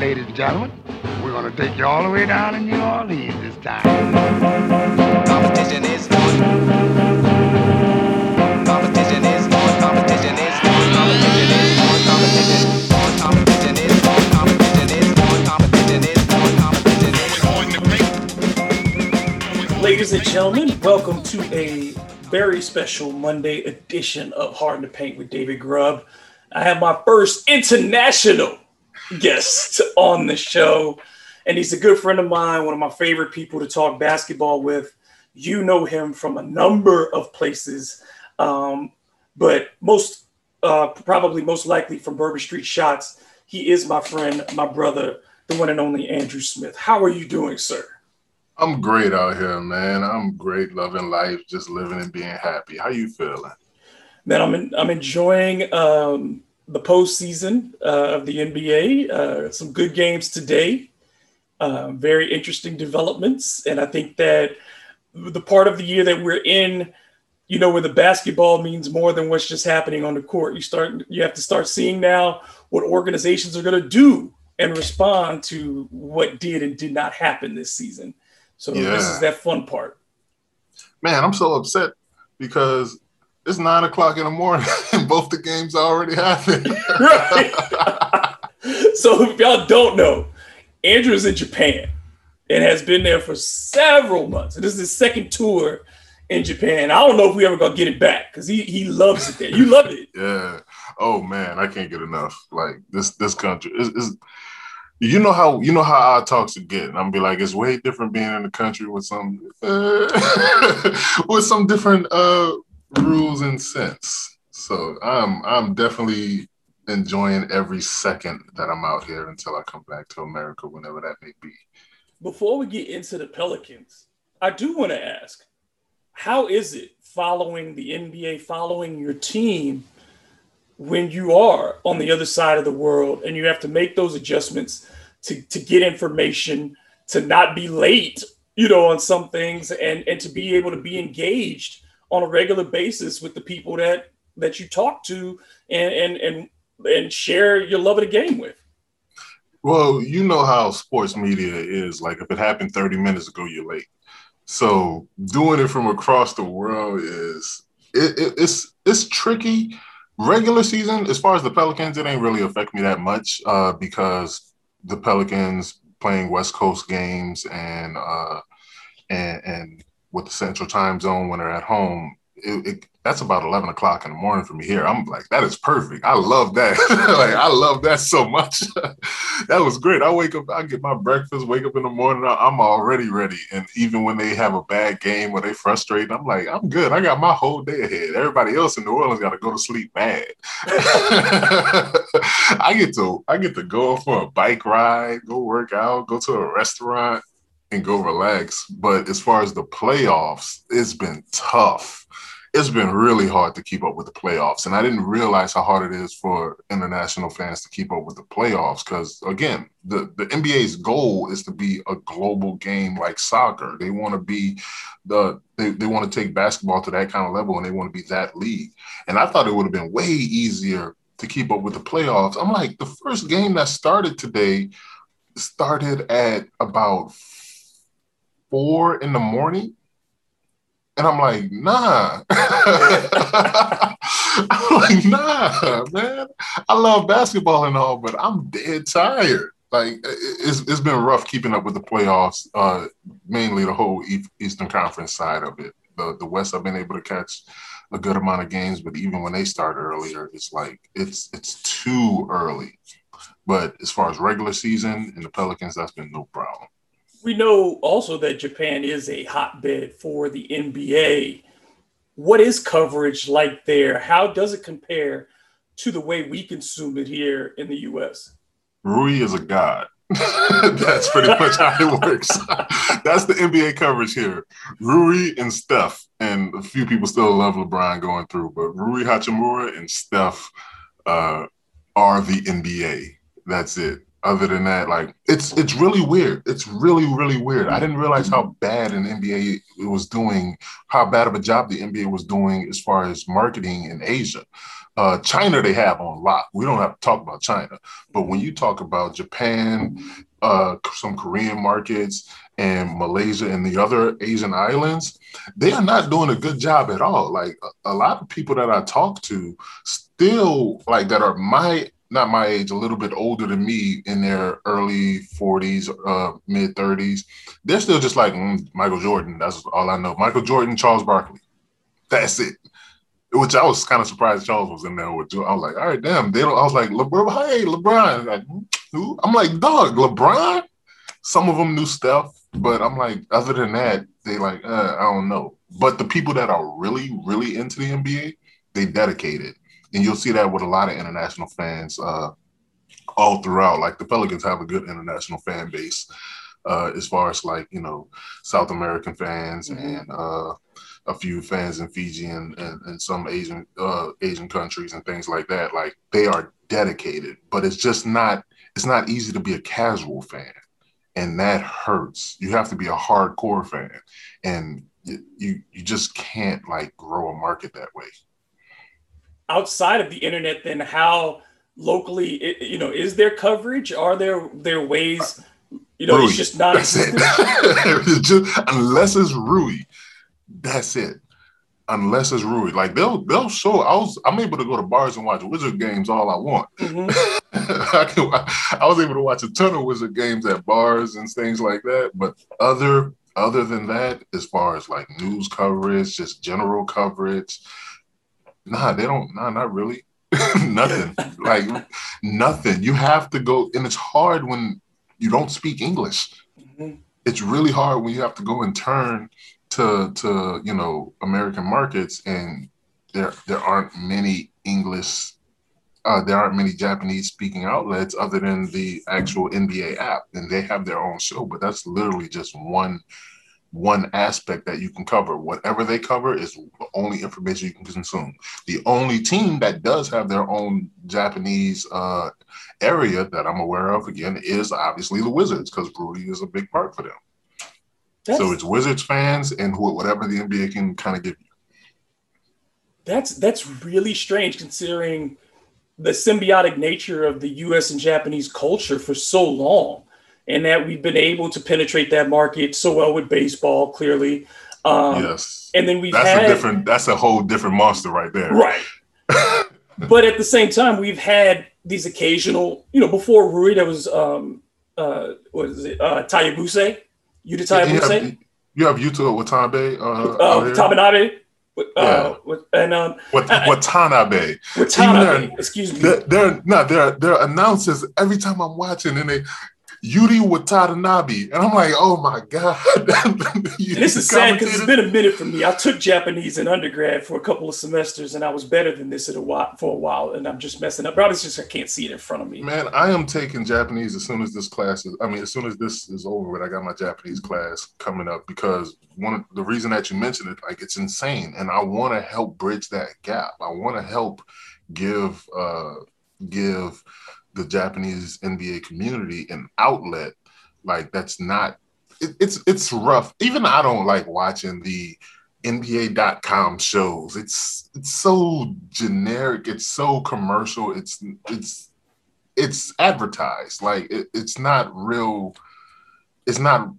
ladies and gentlemen, we're going to take you all the way down to New Orleans this time. Competition is on. Competition is on. Competition is on. Competition is on. Competition is on. Competition is on. Competition is on. Competition is on. Competition is on. Ladies and gentlemen, welcome to a very special Monday edition of Hard to Paint with David Grubb. I have my first international guest on the show. And he's a good friend of mine, one of my favorite people to talk basketball with. You know him from a number of places, um, but most uh, probably most likely from Bourbon Street Shots. He is my friend, my brother, the one and only Andrew Smith. How are you doing, sir? I'm great out here, man. I'm great, loving life, just living and being happy. How you feeling? Man, I'm in, I'm enjoying um, the postseason uh, of the NBA. Uh, some good games today. Uh, very interesting developments, and I think that the part of the year that we're in, you know, where the basketball means more than what's just happening on the court. You start, you have to start seeing now what organizations are going to do and respond to what did and did not happen this season. So yeah. this is that fun part. Man, I'm so upset because it's nine o'clock in the morning and both the games already happened. right. so if y'all don't know, Andrew's in Japan and has been there for several months. And this is his second tour in Japan. I don't know if we ever gonna get it back because he he loves it there. You love it. yeah. Oh man, I can't get enough. Like this this country is, is you know how you know how our talks are getting. I'm be like, it's way different being in the country with some uh, with some different uh rules and sense. So I'm I'm definitely enjoying every second that I'm out here until I come back to America, whenever that may be. Before we get into the Pelicans, I do want to ask, how is it following the NBA, following your team when you are on the other side of the world and you have to make those adjustments to, to get information, to not be late, you know, on some things and, and to be able to be engaged on a regular basis with the people that that you talk to and and and, and share your love of the game with. Well, you know how sports media is. Like if it happened 30 minutes ago, you're late. So doing it from across the world is it, it, it's it's tricky. Regular season, as far as the Pelicans, it ain't really affect me that much uh, because the Pelicans playing West Coast games and uh, and and with the Central Time Zone when they're at home, it, it, that's about 11 o'clock in the morning for me here. I'm like, that is perfect. I love that. like, I love that so much. that was great. I wake up, I get my breakfast, wake up in the morning, I'm already ready. And even when they have a bad game or they frustrate, I'm like, I'm good. I got my whole day ahead. Everybody else in New Orleans got to go to sleep bad. I get to, I get to go for a bike ride, go work out, go to a restaurant and go relax. But as far as the playoffs, it's been tough. It's been really hard to keep up with the playoffs. And I didn't realize how hard it is for international fans to keep up with the playoffs. Because again, the, the NBA's goal is to be a global game like soccer. They want to be the they, they want to take basketball to that kind of level and they want to be that league. And I thought it would have been way easier to keep up with the playoffs. I'm like, the first game that started today started at about four in the morning. And I'm like, nah. I'm like, nah, man. I love basketball and all, but I'm dead tired. Like it's it's been rough keeping up with the playoffs, uh, mainly the whole Eastern Conference side of it. The the West, I've been able to catch a good amount of games, but even when they start earlier, it's like it's it's too early. But as far as regular season and the Pelicans, that's been no problem. We know also that Japan is a hotbed for the NBA. What is coverage like there? How does it compare to the way we consume it here in the US? Rui is a god. That's pretty much how it works. That's the NBA coverage here. Rui and Steph, and a few people still love LeBron going through, but Rui Hachimura and Steph uh, are the NBA. That's it. Other than that, like it's it's really weird. It's really really weird. I didn't realize how bad an NBA was doing, how bad of a job the NBA was doing as far as marketing in Asia. Uh, China they have on lock. We don't have to talk about China, but when you talk about Japan, uh, some Korean markets, and Malaysia and the other Asian islands, they are not doing a good job at all. Like a, a lot of people that I talk to, still like that are my not my age, a little bit older than me in their early 40s, uh, mid 30s. They're still just like mm, Michael Jordan. That's all I know. Michael Jordan, Charles Barkley. That's it. Which I was kind of surprised Charles was in there with. I was like, all right, damn. They don't. I was like, LeBron. Hey, LeBron. Like, who? I'm like, dog, LeBron. Some of them knew stuff, but I'm like, other than that, they like, uh, I don't know. But the people that are really, really into the NBA, they dedicated and you'll see that with a lot of international fans uh, all throughout. Like the Pelicans have a good international fan base, uh, as far as like you know South American fans mm-hmm. and uh, a few fans in Fiji and, and, and some Asian uh, Asian countries and things like that. Like they are dedicated, but it's just not it's not easy to be a casual fan, and that hurts. You have to be a hardcore fan, and you you just can't like grow a market that way outside of the internet, then how locally, you know, is there coverage? Are there there ways? You know, Rui. it's just not. That's it. just, unless it's Rui, that's it. Unless it's Rui, like they'll they'll show. I was I'm able to go to bars and watch Wizard games all I want. Mm-hmm. I, can, I was able to watch a ton of Wizard games at bars and things like that. But other other than that, as far as like news coverage, just general coverage, Nah, they don't. Nah, not really. nothing. like nothing. You have to go, and it's hard when you don't speak English. Mm-hmm. It's really hard when you have to go and turn to to you know American markets, and there there aren't many English. Uh, there aren't many Japanese speaking outlets other than the actual NBA app, and they have their own show. But that's literally just one one aspect that you can cover. Whatever they cover is the only information you can consume. The only team that does have their own Japanese uh, area that I'm aware of, again, is obviously the Wizards because Rui is a big part for them. That's, so it's Wizards fans and who, whatever the NBA can kind of give you. That's that's really strange considering the symbiotic nature of the U.S. and Japanese culture for so long and that we've been able to penetrate that market so well with baseball, clearly. Um, yes. And then we've that's had, a different. That's a whole different monster right there. Right. but at the same time, we've had these occasional, you know, before Rui, there was um, uh, what is it, uh, Tabuse, Yuta Tabuse. You have, you have Yuta Watanabe. Uh, uh Watanabe. Uh, yeah. and um, Watanabe. Watanabe. Excuse me. They're, they're no, they're they're announcers every time I'm watching, and they Yuri Watanabe. And I'm like, oh my God. this is sad because it's been a minute for me. I took Japanese in undergrad for a couple of semesters and I was better than this a while, for a while. And I'm just messing up. Probably just I can't see it in front of me. Man, I am taking Japanese as soon as this class is, I mean, as soon as this is over with, I got my Japanese class coming up because one of the reason that you mentioned it, like it's insane. And I want to help bridge that gap. I want to help give, uh, give, the Japanese NBA community an outlet like that's not it, it's it's rough. Even I don't like watching the NBA.com shows. It's it's so generic. It's so commercial. It's it's it's advertised. Like it, it's not real. It's not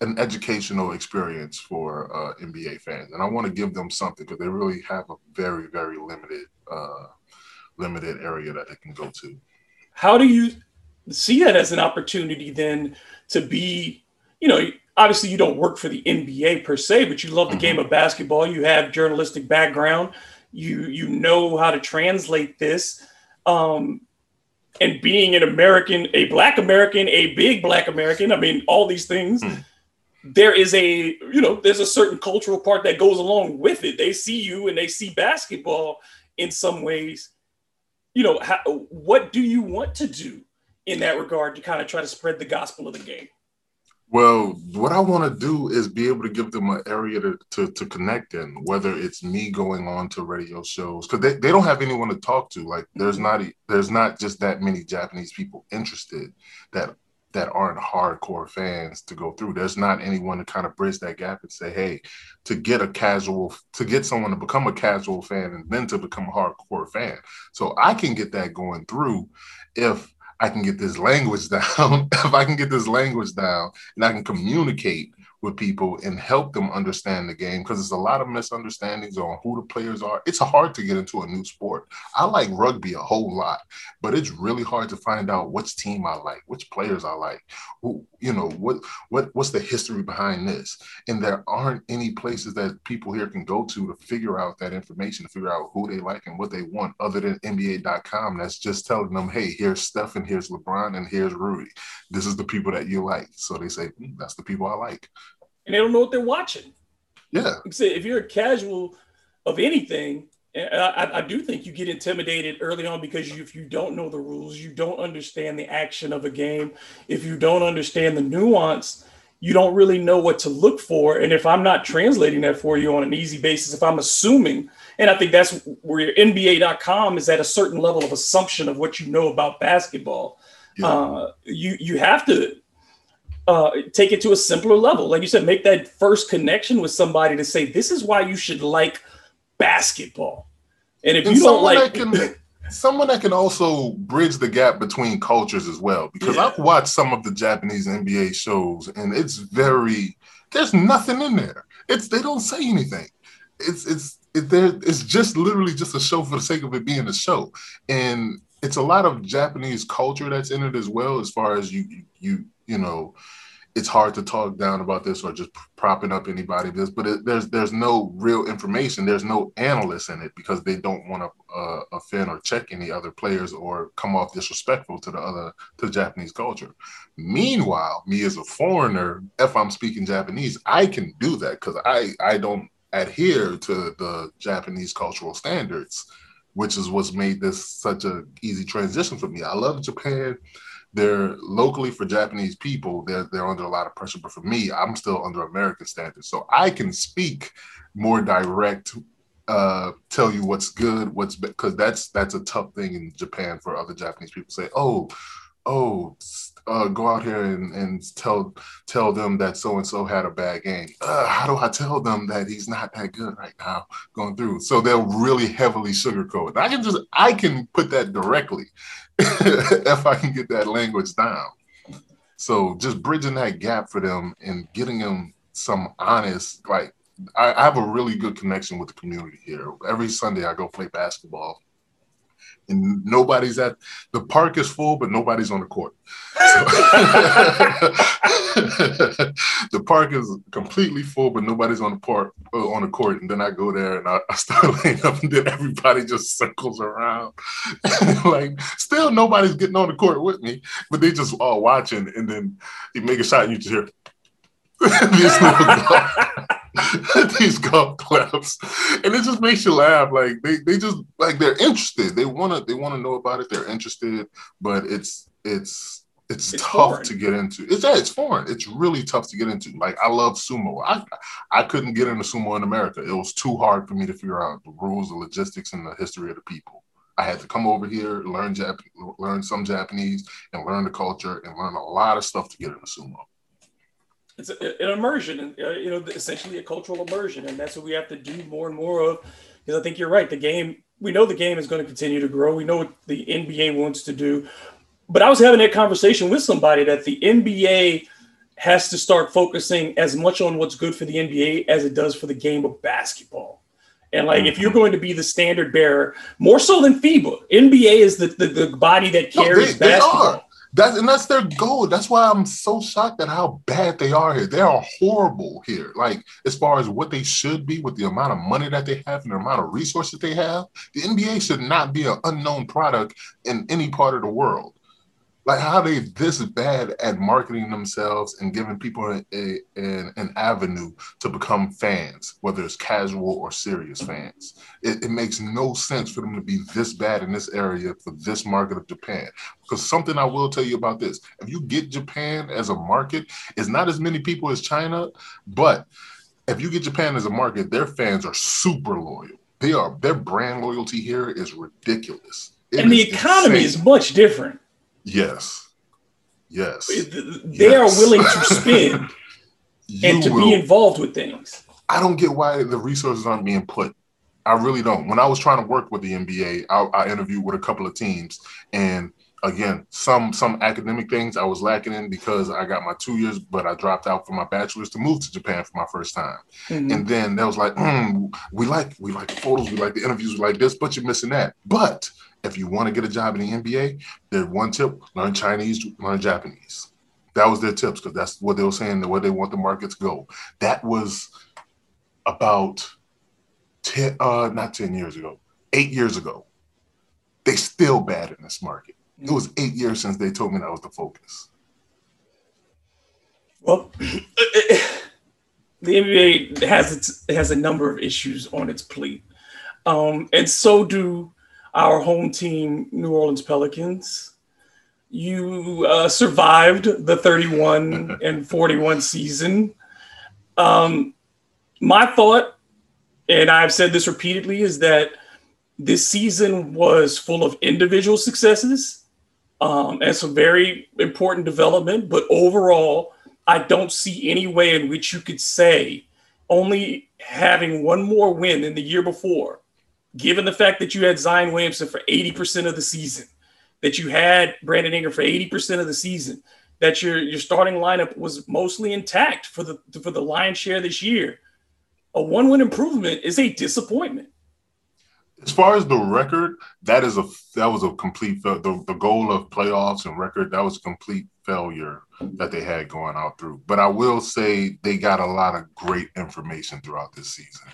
an educational experience for uh, NBA fans, and I want to give them something because they really have a very very limited uh, limited area that they can go to. How do you see that as an opportunity then to be, you know, obviously you don't work for the NBA per se, but you love the mm-hmm. game of basketball. You have journalistic background. You you know how to translate this. Um, and being an American, a black American, a big black American, I mean, all these things, mm. there is a, you know, there's a certain cultural part that goes along with it. They see you and they see basketball in some ways you know, how, what do you want to do in that regard to kind of try to spread the gospel of the game? Well, what I want to do is be able to give them an area to, to, to connect in, whether it's me going on to radio shows, because they, they don't have anyone to talk to. Like there's mm-hmm. not there's not just that many Japanese people interested that that aren't hardcore fans to go through. There's not anyone to kind of bridge that gap and say, hey, to get a casual, to get someone to become a casual fan and then to become a hardcore fan. So I can get that going through if I can get this language down, if I can get this language down and I can communicate with people and help them understand the game because there's a lot of misunderstandings on who the players are. It's hard to get into a new sport. I like rugby a whole lot, but it's really hard to find out which team I like, which players I like, who, you know, what what what's the history behind this. And there aren't any places that people here can go to to figure out that information, to figure out who they like and what they want other than NBA.com that's just telling them, hey, here's Steph and here's LeBron and here's Rui. This is the people that you like. So they say, mm, that's the people I like and they don't know what they're watching. Yeah. If you're a casual of anything, I, I, do think you get intimidated early on because you, if you don't know the rules, you don't understand the action of a game. If you don't understand the nuance, you don't really know what to look for. And if I'm not translating that for you on an easy basis, if I'm assuming, and I think that's where NBA.com is at a certain level of assumption of what you know about basketball. Yeah. Uh, you you have to uh, take it to a simpler level. Like you said, make that first connection with somebody to say, this is why you should like basketball. And if and you don't like. Can, someone that can also bridge the gap between cultures as well, because yeah. I've watched some of the Japanese NBA shows and it's very, there's nothing in there. It's, they don't say anything. It's, it's, it, there, it's just literally just a show for the sake of it being a show. And it's a lot of Japanese culture that's in it as well, as far as you, you, you know, it's hard to talk down about this or just propping up anybody this but it, there's there's no real information. There's no analysts in it because they don't want to uh, offend or check any other players or come off disrespectful to the other to japanese culture. Meanwhile me as a foreigner if i'm speaking japanese i can do that because i i don't adhere to the japanese cultural standards which is what's made this such a easy transition for me. I love japan they're locally for Japanese people, they're they're under a lot of pressure. But for me, I'm still under American standards. So I can speak more direct, uh, tell you what's good, what's because that's that's a tough thing in Japan for other Japanese people say, oh, oh, uh, go out here and, and tell tell them that so and so had a bad game. Uh, how do I tell them that he's not that good right now going through? So they'll really heavily sugarcoat. I can just I can put that directly if I can get that language down. So just bridging that gap for them and getting them some honest, like I, I have a really good connection with the community here. Every Sunday I go play basketball and nobody's at the park is full, but nobody's on the court. So, the park is completely full, but nobody's on the park uh, on the court. And then I go there and I, I start laying up, and then everybody just circles around. like, still nobody's getting on the court with me, but they just all watching. And then you make a shot, and you just hear these little these golf claps, and it just makes you laugh. Like they, they just like they're interested. They wanna they wanna know about it. They're interested, but it's it's it's, it's tough foreign. to get into. It's yeah, it's foreign. It's really tough to get into. Like I love sumo. I I couldn't get into sumo in America. It was too hard for me to figure out the rules, the logistics, and the history of the people. I had to come over here, learn Jap- learn some Japanese, and learn the culture, and learn a lot of stuff to get into sumo it's a, an immersion, and uh, you know, essentially a cultural immersion, and that's what we have to do more and more of. Because I think you're right. The game, we know the game is going to continue to grow. We know what the NBA wants to do, but I was having that conversation with somebody that the NBA has to start focusing as much on what's good for the NBA as it does for the game of basketball. And like, if you're mm-hmm. going to be the standard bearer, more so than FIBA, NBA is the, the, the body that carries no, they, basketball. They that's and that's their goal. That's why I'm so shocked at how bad they are here. They are horrible here. Like as far as what they should be with the amount of money that they have and the amount of resources they have, the NBA should not be an unknown product in any part of the world. Like how they this bad at marketing themselves and giving people a, a, an, an avenue to become fans, whether it's casual or serious fans. It, it makes no sense for them to be this bad in this area for this market of Japan. Because something I will tell you about this: if you get Japan as a market, it's not as many people as China, but if you get Japan as a market, their fans are super loyal. They are their brand loyalty here is ridiculous. It and the is economy insane. is much different. Yes, yes. They are willing to spend and to will- be involved with things. I don't get why the resources aren't being put. I really don't. When I was trying to work with the NBA, I, I interviewed with a couple of teams, and again, some some academic things I was lacking in because I got my two years, but I dropped out for my bachelor's to move to Japan for my first time. Mhm. And then that was like, mm, we like we like the photos, we like the interviews, we like this, but you're missing that. But if you want to get a job in the NBA, their one tip: learn Chinese, learn Japanese. That was their tips because that's what they were saying, way they want the market to go. That was about ten, uh, not ten years ago, eight years ago. They still bad in this market. It was eight years since they told me that was the focus. Well, the NBA has its has a number of issues on its plate, um, and so do our home team, New Orleans Pelicans. You uh, survived the 31 and 41 season. Um, my thought, and I've said this repeatedly, is that this season was full of individual successes um, and some very important development, but overall, I don't see any way in which you could say only having one more win than the year before, given the fact that you had Zion Williamson for 80% of the season, that you had Brandon Ingram for 80% of the season, that your your starting lineup was mostly intact for the for the lion's share this year. A one-win improvement is a disappointment. As far as the record, that is a that was a complete. The, the goal of playoffs and record that was a complete failure that they had going out through. But I will say they got a lot of great information throughout this season.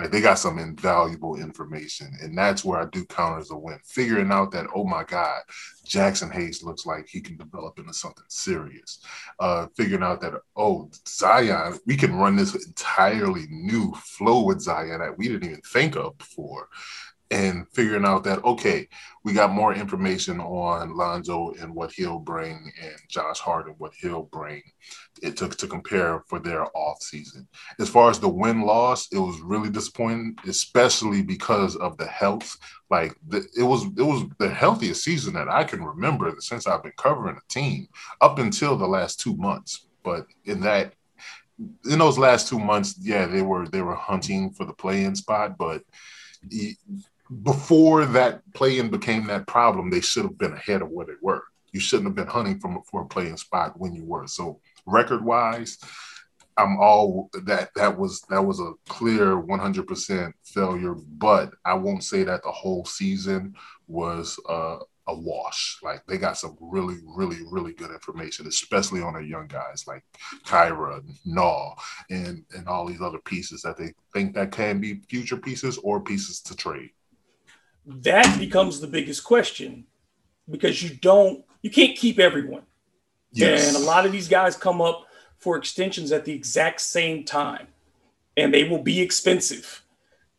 Like they got some invaluable information, and that's where I do count as a win. Figuring out that oh my God, Jaxson Hayes looks like he can develop into something serious. Uh, figuring out that oh Zion, we can run this entirely new flow with Zion that we didn't even think of before and figuring out that okay, we got more information on Lonzo and what he'll bring, and Josh Hart and what he'll bring. It took to compare for their off season. As far as the win loss, it was really disappointing, especially because of the health. Like the, it was, it was the healthiest season that I can remember since I've been covering the team up until the last two months. But in that, in those last two months, yeah, they were they were hunting for the play-in spot, but before that play-in became that problem, they should have been ahead of where they were. You shouldn't have been hunting from for a play-in spot when you were. So record-wise, I'm all that that was that was a clear 100% failure. But I won't say that the whole season was uh, a wash. Like they got some really, really, really good information, especially on their young guys like Kira, NAW, and and all these other pieces that they think that can be future pieces or pieces to trade. That becomes the biggest question because you don't you can't keep everyone. And a lot of these guys come up for extensions at the exact same time, and they will be expensive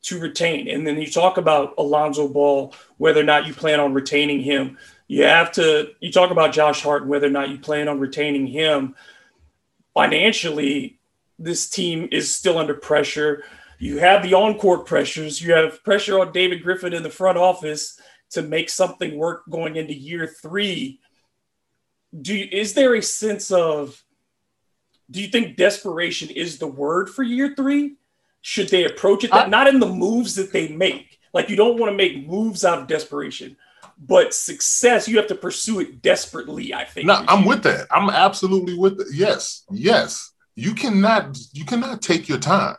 to retain. And then you talk about Alonzo Ball, whether or not you plan on retaining him. You have to, you talk about Josh Hart, whether or not you plan on retaining him. Financially, this team is still under pressure. You have the on court pressures, you have pressure on David Griffin in the front office to make something work going into year three. Do you, is there a sense of do you think desperation is the word for year three? Should they approach it that I- not in the moves that they make? Like you don't want to make moves out of desperation, but success you have to pursue it desperately. I think. No, I'm with that. I'm absolutely with it. Yes, yes. You cannot, you cannot take your time.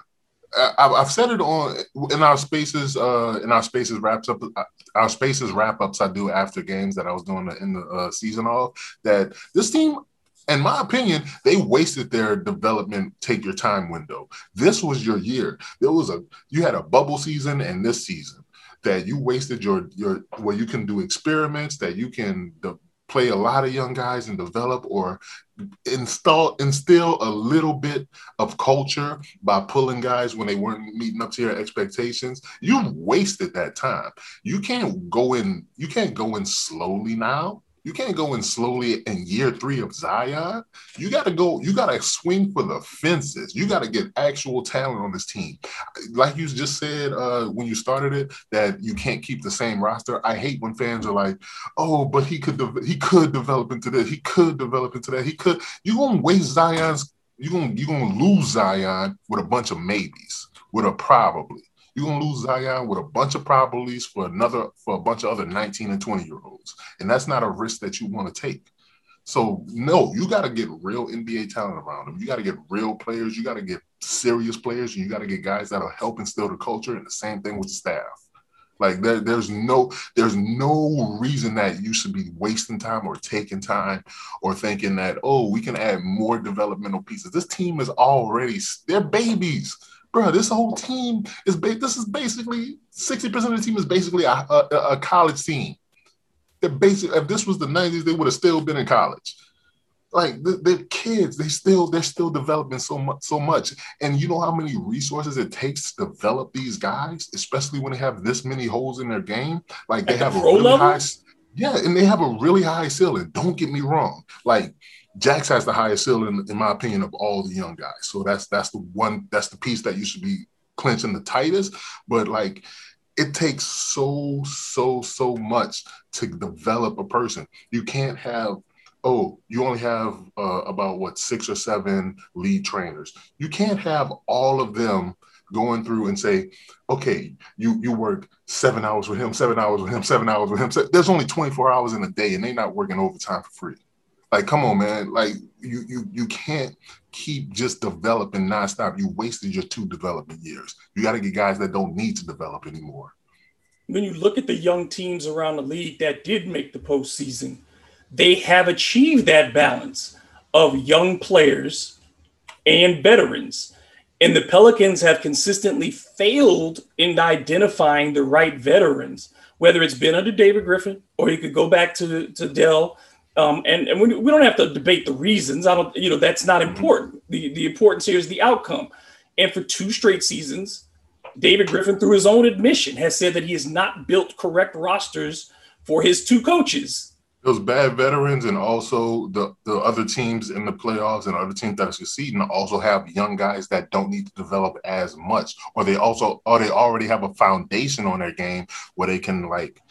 I, I've- I've said it on in our spaces, uh, in our spaces wraps up, uh, our spaces wrap ups I do after games that I was doing in the uh, season off. That this team, in my opinion, they wasted their development take your time window. This was your year. There was a you had a bubble season and this season that you wasted your your where you can do experiments that you can de- play a lot of young guys and develop or install instill a little bit of culture by pulling guys when they weren't meeting up to your expectations. You've wasted that time. You can't go in you can't go in slowly now you can't go in slowly in year three of Zion. You got to go, you got to swing for the fences. You got to get actual talent on this team. Like you just said uh, when you started it, that you can't keep the same roster. I hate when fans are like, oh, but he could, de- he could develop into this. He could develop into that. He could. You're going to waste Zion's, you're going you're gonna lose Zion with a bunch of maybes, with a probably. You're gonna lose Zion with a bunch of probablys for another for a bunch of other 19 and 20 year olds, and that's not a risk that you want to take. So no, you got to get real NBA talent around them. You got to get real players. You got to get serious players, and you got to get guys that'll help instill the culture. And the same thing with the staff. Like there, there's no there's no reason that you should be wasting time or taking time or thinking that oh we can add more developmental pieces. This team is already they're babies bro, this whole team is ba- this is basically 60% of the team is basically a, a, a college team. They're basic if this was the 90s, they would have still been in college. Like they're kids, they still they're still developing so much so much. And you know how many resources it takes to develop these guys, especially when they have this many holes in their game. Like they At have the a really level? high yeah, and they have a really high ceiling. Don't get me wrong. Like Jax has the highest ceiling, in my opinion, of all the young guys. So that's that's the one that's the piece that you should be clinching the tightest. But like, it takes so so so much to develop a person. You can't have oh you only have uh, about what six or seven lead trainers. You can't have all of them going through and say, okay, you you work seven hours with him, seven hours with him, seven hours with him. There's only 24 hours in a day, and they're not working overtime for free. Like, come on, man. Like you you you can't keep just developing nonstop. You wasted your two development years. You got to get guys that don't need to develop anymore. When you look at the young teams around the league that did make the postseason, they have achieved that balance of young players and veterans. And the Pelicans have consistently failed in identifying the right veterans, whether it's been under David Griffin or you could go back to, to Dell. Um, and and we, we don't have to debate the reasons. I don't, you know, that's not important. The, the importance here is the outcome. And for two straight seasons, David Griffin, through his own admission, has said that he has not built correct rosters for his two coaches. Those bad veterans and also the, the other teams in the playoffs and other teams that are succeeding also have young guys that don't need to develop as much, or they also or they already have a foundation on their game where they can like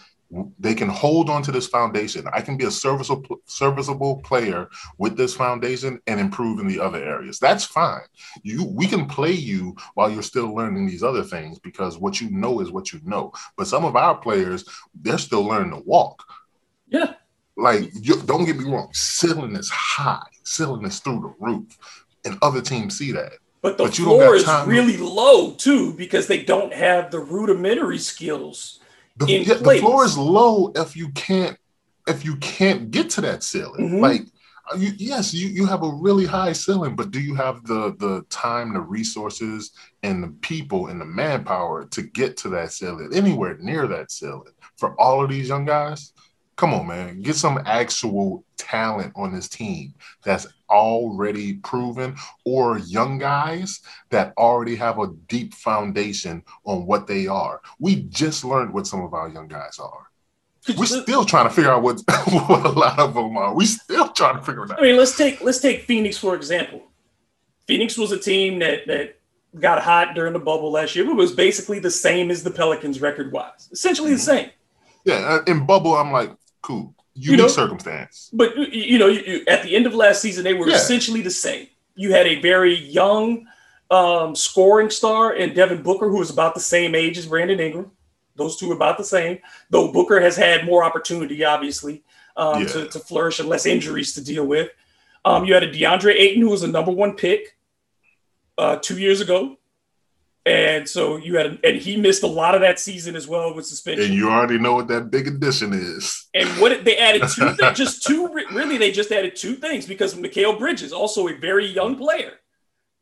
they can hold on to this foundation. I can be a serviceable serviceable player with this foundation and improve in the other areas. That's fine. You we can play you while you're still learning these other things because what you know is what you know. But some of our players, they're still learning to walk. Yeah. Like you, don't get me wrong, ceiling is high, ceiling is through the roof, and other teams see that. But the But you don't floor is really low too because they don't have the rudimentary skills. The, yeah, the floor is low if you can't if you can't get to that ceiling. Mhm. Like uh, you, yes, you, you have a really high ceiling, but do you have the the time, the resources, and the people and the manpower to get to that ceiling, anywhere near that ceiling for all of these young guys? Come on, man, get some actual talent on this team that's already proven, or young guys that already have a deep foundation on what they are. We just learned what some of our young guys are. We're still trying to figure out what, what a lot of them are. We still trying to figure it out. I mean, let's take let's take Phoenix for example. Phoenix was a team that that got hot during the bubble last year, but was basically the same as the Pelicans record wise, essentially the same. Yeah, uh, in bubble, I'm like, cool, unique know- circumstance. But you- you know, you, you, at the end of last season, they were Yeah. essentially the same. You had a very young um, scoring star in Devin Booker, who was about the same age as Brandon Ingram. Those two are about the same, though Booker has had more opportunity, obviously, um, Yeah. to, to flourish and less injuries to deal with. Um, you had a DeAndre Ayton, who was a number one pick uh, two years ago. And so you had, and he missed a lot of that season as well with suspension. And you already know what that big addition is. And what they added two, things, just two, really, they just added two things because Mikal Bridges, also a very young player,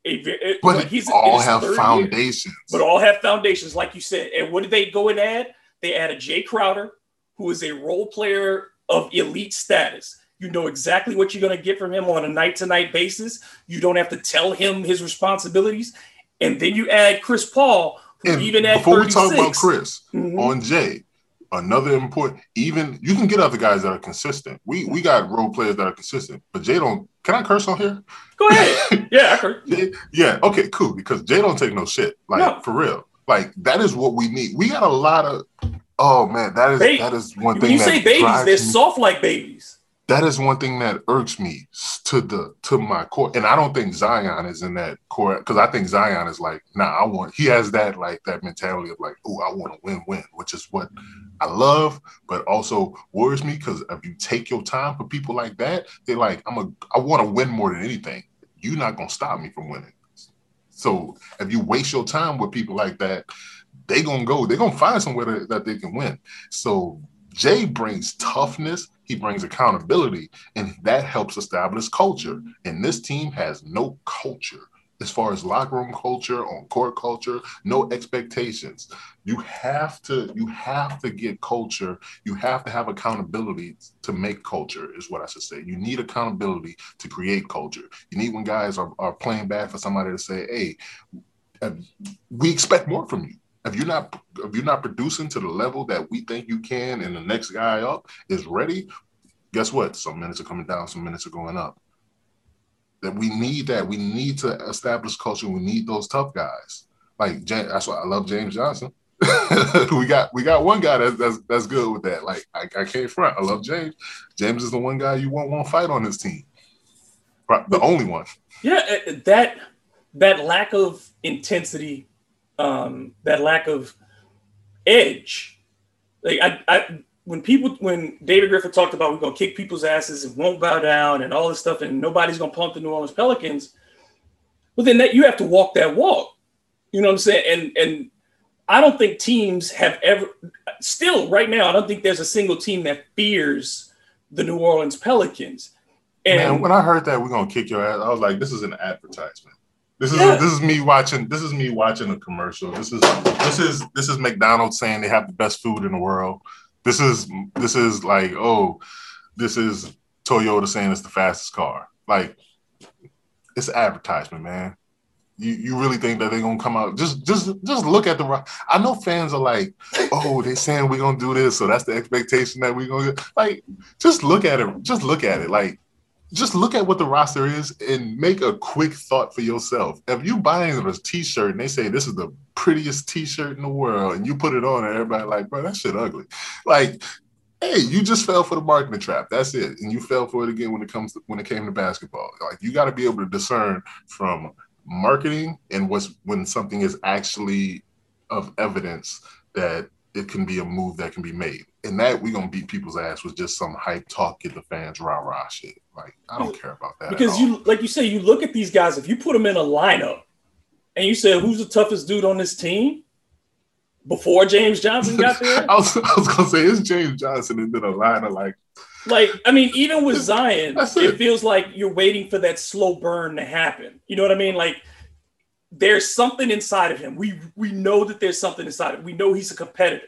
a very, But he's all have third year, foundations. but all have foundations, like you said. And what did they go and add? They added Jae Crowder, who is a role player of elite status. You know exactly what you're going to get from him on a night to night basis. You don't have to tell him his responsibilities. And then you add Chris Paul, even at before we talk about Chris Mhm. on Jae, another important even you can get other guys that are consistent. We we got role players that are consistent, but Jae don't. Can I curse on here? go ahead. Yeah, I heard. Yeah, okay, cool. Because Jae don't take no shit. Like No. for real. Like that is what we need. We got a lot of. Oh man, that is that is one thing. When you say babies, they're me- soft like babies. That is one thing that irks me to the to my core and i don't think zion is in that core because i think zion is like nah i want he has that like that mentality of like oh i want to win-win which is what i love but also worries me because if you take your time for people like that they're like i'm a i want to win more than anything. You're not to stop me from winning. So if you waste your time with people like that they gonna go they're gonna find somewhere that they can win. So Jae brings toughness, he brings accountability, and that helps establish culture. And this team has no culture as far as locker room culture, on court culture, no expectations. You have to you have to get culture. You have to have accountability to make culture, is what I should say. You need accountability to create culture. You need when guys are, are playing bad for somebody to say, hey, uh, we expect more from you if you're not if you're not producing to the level that we think you can and the next guy up is ready guess what? Some minutes are coming down some minutes are going up. That we need that. We need to establish culture. We need those tough guys. Like that's why i love james johnson. We got we got one guy that's that's, that's good with that. Like I, I can't front. I love james. James is the one guy you won't want to fight on his team. The only one. Yeah, uh, that that lack of intensity, um, that lack of edge. Like I, I, when people, when David Griffin talked about we're gonna kick people's asses and won't bow down and all this stuff, and nobody's gonna pump the New Orleans Pelicans. Well, then that you have to walk that walk. You know what I'm saying? And and I don't think teams have ever, still right now, I don't think there's a single team that fears the New Orleans Pelicans. And Man, when I heard that we're gonna kick your ass, I was like, "This is an advertisement. This is Yeah. this is me watching. This is me watching a commercial. This is this is this is McDonald's saying they have the best food in the world. This is this is like, oh, this is Toyota saying it's the fastest car. Like, it's advertisement, man. You you really think that they're gonna come out? Just just just look at the. I know fans are like, oh, they saying we're gonna do this, so that's the expectation that we're gonna get. Like, just look at it. Just look at it. Like just look at what the roster is and make a quick thought for yourself. If you buy buying a t-shirt and they say this is the prettiest t-shirt in the world and you put it on and everybody like, bro, that shit ugly. Like, hey, you just fell for the marketing trap. That's it. And you fell for it again when it comes to, when it came to basketball. Like you got to be able to discern from marketing and what's when something is actually of evidence that it can be a move that can be made. And that we gonna beat people's ass with just some hype talk, get the fans rah rah shit. Like I don't care about that. at because you like you say you look at these guys if you put them in a lineup and you say who's the toughest dude on this team before James Johnson got there I was, I was gonna say it's James Johnson and then a line of like like I mean even with Zion it it. feels like you're waiting for that slow burn to happen you know what I mean like there's something inside of him we we know that there's something inside of him we know he's a competitor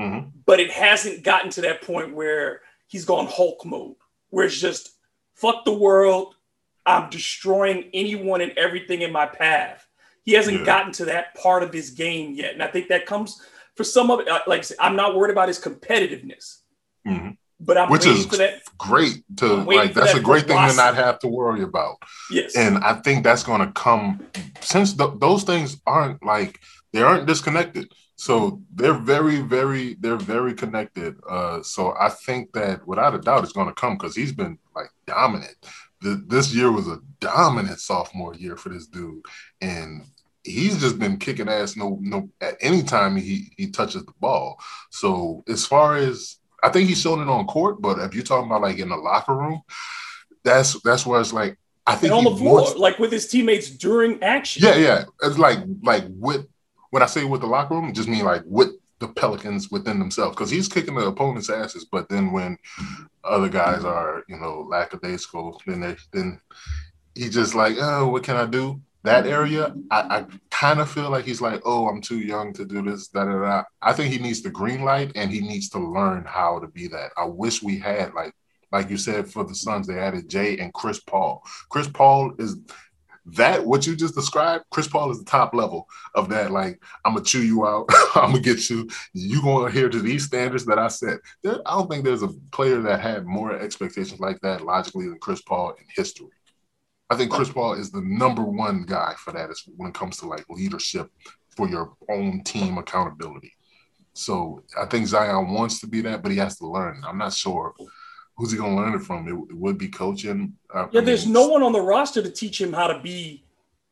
Mhm. but it hasn't gotten to that point where he's gone Hulk mode where it's just fuck the world I'm destroying anyone and everything in my path. He hasn't Yeah. gotten to that part of his game yet, and I think that comes for some of it. uh, Like I said, I'm not worried about his competitiveness, Mhm. But I'm Which is for that. great to like that's a great thing to not have to worry about. Yes, And I think that's gonna come since th- those things aren't like they aren't disconnected. So they're very, very, they're very connected. Uh, so I think that without a doubt it's gonna come because he's been like dominant. Th- this year was a dominant sophomore year for this dude, and he's just been kicking ass. No, no, at any time he he touches the ball. So as far as I think he's shown it on court, but if you're talking about like in the locker room, that's that's where it's like I think and on the floor, wants- like with his teammates during action. yeah, yeah. It's like like with when I say with the locker room, just mean like with the Pelicans within themselves because he's kicking the opponent's asses. But then when other guys are you know lackadaisical, then they then he just like oh what can I do? That area I, I kind of feel like he's like, oh, I'm too young to do this, da da da. I think he needs the green light and he needs to learn how to be that. I wish we had like, like you said, for the Suns, they added Jae and Chris Paul. Chris Paul is that what you just described. Chris Paul is the top level of that. Like, I'm gonna chew you out. I'm gonna get you. You gonna adhere to these standards that I set. There, I don't think there's a player that had more expectations like that logically than Chris Paul in history. I think Chris Paul is the number one guy for that. Is when it comes to like leadership for your own team accountability. So I think Zion wants to be that, but he has to learn. I'm not sure who's he going to learn it from. It, it would be coaching. Uh, yeah, there's no one on the roster to teach him how to be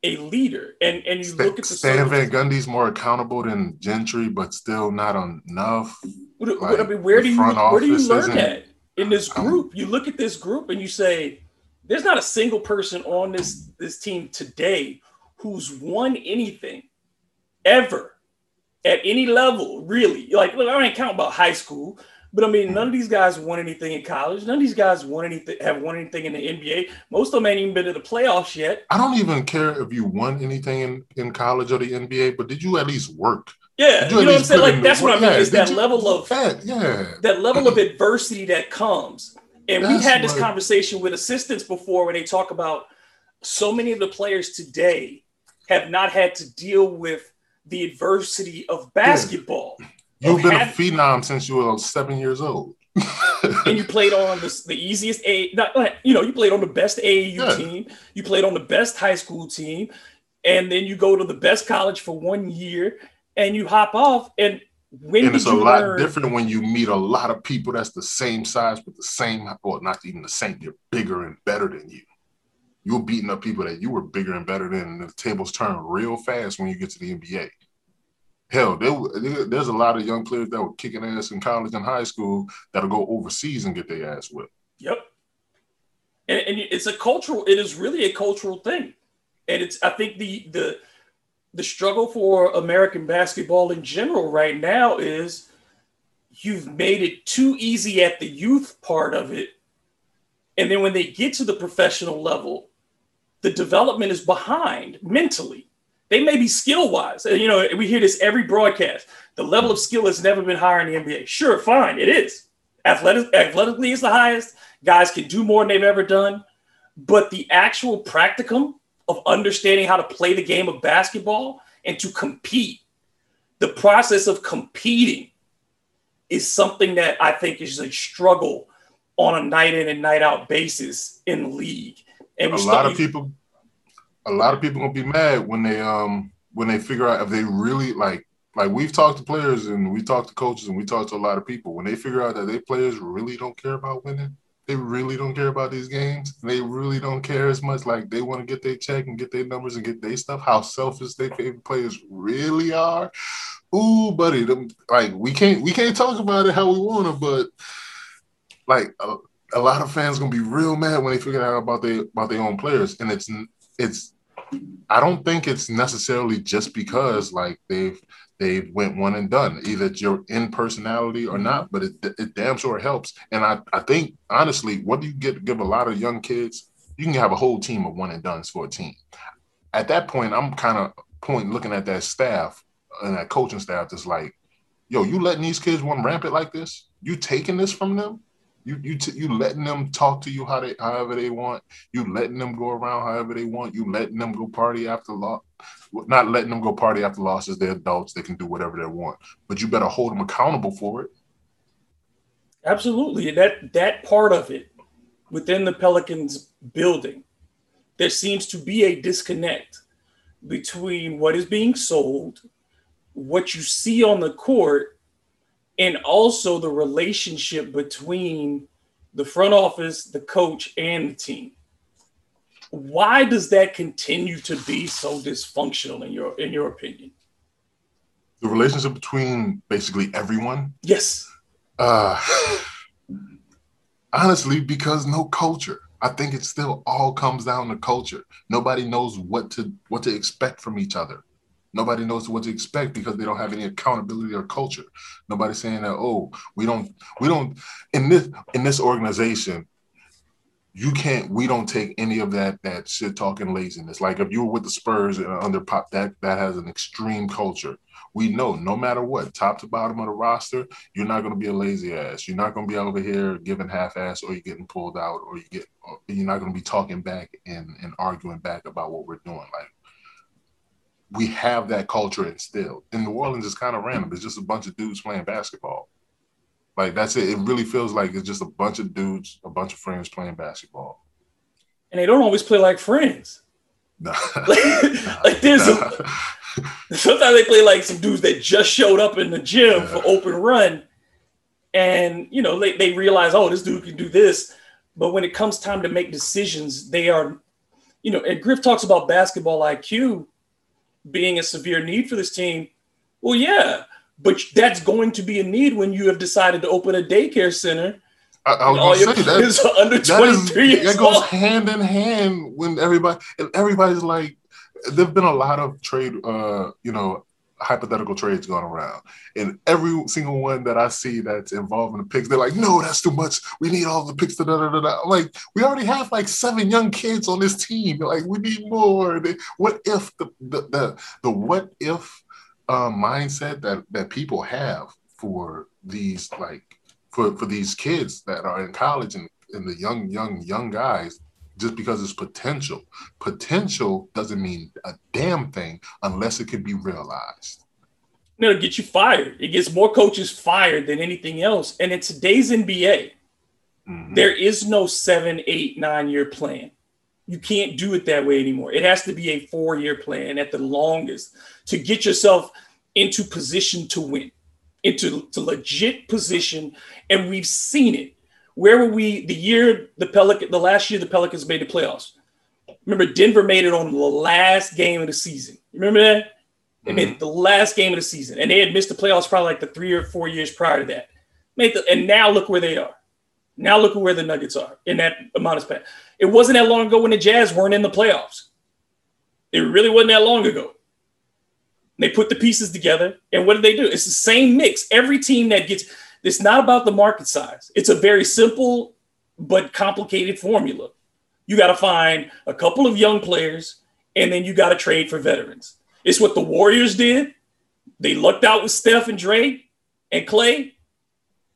a leader. And and you Stan, look at the Stan Van Gundy's more accountable than Gentry, but still not enough. What, like, I mean, where do you where do you learn that in this group? Um, you look at this group and you say there's not a single person on this this team today who's won anything ever at any level, really. Like, look, I ain't counting about high school, but I mean, none of these guys won anything in college. None of these guys won anything, have won anything in the NBA. Most of them ain't even been to the playoffs yet. I don't even care if you won anything in, in college or the NBA, but did you at least work? Yeah, you, you know what I'm saying? Like that's what I mean. Yeah, is that you, level of that, yeah. that level of adversity that comes. And That's we've had this conversation with assistants before where they talk about so many of the players today have not had to deal with the adversity of basketball. Yeah. You've been a phenom since you were seven years old. and you played on the, the easiest a not, you know you played on the best AAU yeah. team you played on the best high school team and then you go to the best college for one year and you hop off and when and it's a lot learn? different when you meet a lot of people that's the same size but the same well not even the same they're bigger and better than you. You're beating up people that you were bigger and better than and the tables turn real fast when you get to the nba hell there, there's a lot of young players that were kicking ass in college and high school that'll go overseas and get their ass whipped. Yep. And, and it's a cultural it is really a cultural thing. And it's i think the the the struggle for American basketball in general right now is you've made it too easy at the youth part of it. And then when they get to the professional level, the development is behind mentally. They may be skill wise. You know, we hear this every broadcast. The level of skill has never been higher in the NBA. Sure, fine, it is. Athletic, athletically is the highest. Guys can do more than they've ever done. But the actual practicum of understanding how to play the game of basketball and to compete. The process of competing is something that I think is a struggle on a night in and night out basis in the league. And a lot of people, a lot of people gonna be mad when they um when they figure out if they really like like we've talked to players and we talked to coaches and we talked to a lot of people when they figure out that they players really don't care about winning they really don't care about these games. They really don't care as much. Like they want to get their check and get their numbers and get their stuff. How selfish their favorite players really are. Ooh, buddy, them, like we can't we can't talk about it how we want to, but like a, a lot of fans gonna be real mad when they figure out about their about their own players, and it's it's. I don't think it's necessarily just because like they've they went one and done. Either it's your in personality or not, but it, it damn sure helps. And I, I think honestly, what do you get give a lot of young kids? You can have a whole team of one and duns for a team. At that point, I'm kind of point looking at that staff and that coaching staff that's like, yo, you letting these kids run rampant like this? You taking this from them? You you t- you letting them talk to you how they however they want. You letting them go around however they want. You letting them go party after law, not letting them go party after losses. They're adults. They can do whatever they want. But you better hold them accountable for it. Absolutely. That that part of it within the Pelicans building, there seems to be a disconnect between what is being sold, what you see on the court, and also the relationship between the front office, the coach, and the team. Why does that continue to be so dysfunctional in your in your opinion? The relationship between basically everyone. Yes. Uh, honestly, because no culture. I think it still all comes down to culture. Nobody knows what to what to expect from each other. Nobody knows what to expect because they don't have any accountability or culture. Nobody's saying that, oh, we don't, we don't in this in this organization, you can't we don't take any of that that shit talking laziness. Like if you were with the spurs and under pop that that has an extreme culture. We know no matter what top to bottom of the roster you're not going to be a lazy ass. You're not going to be over here giving half ass or you're getting pulled out or you get or you're not going to be talking back and and arguing back about what we're doing. Like we have that culture instilled. In new orleans it's kind of random. It's just a bunch of dudes playing basketball like that's it. It really feels like it's just a bunch of dudes, a bunch of friends playing basketball. And they don't always play like friends. Nah. like, like there's a, sometimes they play like some dudes that just showed up in the gym for open run, and you know they, they realize, oh, this dude can do this. But when it comes time to make decisions, they are, you know, and Griff talks about basketball IQ being a severe need for this team. Well, yeah, but that's going to be a need when you have decided to open a daycare center. I, I was all your gonna say that, under that, is, 23 years that goes old. hand in hand when everybody and everybody's like there've been a lot of trade uh you know hypothetical trades going around and every single one that i see that's involving the picks they're like no that's too much we need all the picks da, da, da, da, da. I'm like we already have like seven young kids on this team like we need more what if the the the, the what if uh, mindset that that people have for these like for for these kids that are in college and, and the young young young guys just because it's potential potential doesn't mean a damn thing unless it can be realized No, it gets you fired. It gets more coaches fired than anything else. And in today's NBA, Mhm. there is no seven, eight, nine year plan. You can't do it that way anymore. It has to be a four year plan at the longest to get yourself into position to win, into to legit position. And we've seen it. Where were we the year the Pelican, the last year the Pelicans made the playoffs? Remember, Denver made it on the last game of the season. Remember that? They made mm-hmm. the last game of the season, and they had missed the playoffs probably like the three or four years prior to that. Made the, and now look where they are. Now look at where the Nuggets are in that amount of span. It wasn't that long ago when the Jazz weren't in the playoffs. It really wasn't that long ago. They put the pieces together, and what did they do? It's the same mix. Every team that gets it's not about the market size. It's a very simple but complicated formula. You got to find a couple of young players, and then you got to trade for veterans. It's what the Warriors did. They lucked out with Steph and Dre and Clay,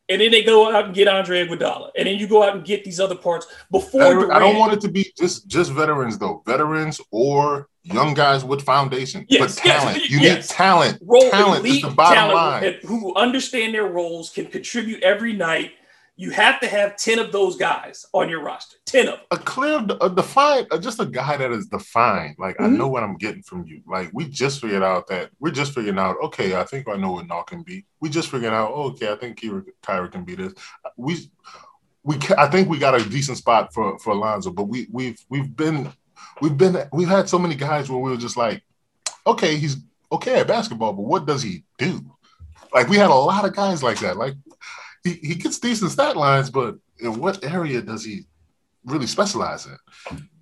and then they go out and get Andre Iguodala, and then you go out and get these other parts before. I, don't- I don't want it to be just just veterans though veterans or young guys with foundation Yes, but yes, talent you yes. need talent role talent is the bottom line who understand their roles can contribute every night. You have to have ten of those guys on your roster. Ten of them. a clear, a defined, just a guy that is defined. Like I Mhm. know what I'm getting from you. Like we just figured out that we're just figuring out. Okay, I think I know what NAW can be. We just figured out. oh, okay, I think Kira, Kira can be this. We, we, I think we got a decent spot for for Alonzo. But we we've we've been we've been we've had so many guys where we were just like, okay, he's okay at basketball, but what does he do? Like we had a lot of guys like that. Like he, he gets decent stat lines, but in what area does he really specialize in?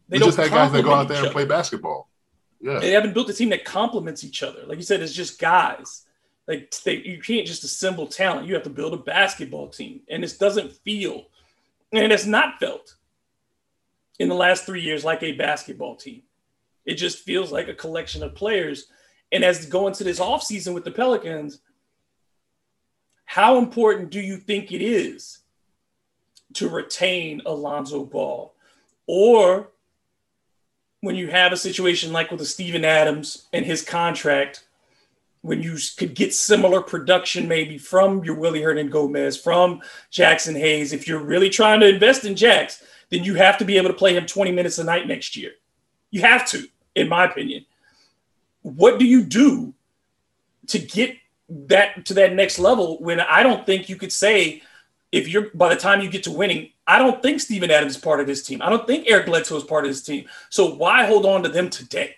They we just had guys that go out there and other. play basketball. Yeah. They haven't built a team that complements each other. Like you said, it's just guys. Like they, you can't just assemble talent. You have to build a basketball team, and this doesn't feel, and it's not felt in the last three years like a basketball team. It just feels like a collection of players. And as going to this offseason with the Pelicans, how important do you think it is to retain Alonzo Ball? Or when you have a situation like with the Steven Adams and his contract, when you could get similar production maybe from your Willy Hernangomez, from Jaxson Hayes, if you're really trying to invest in Jax, then you have to be able to play him 20 minutes a night next year. You have to, in my opinion. What do you do to get that to that next level when I don't think you could say if you're by the time you get to winning, I don't think Steven Adams is part of this team. I don't think Eric Bledsoe is part of this team. So why hold on to them today?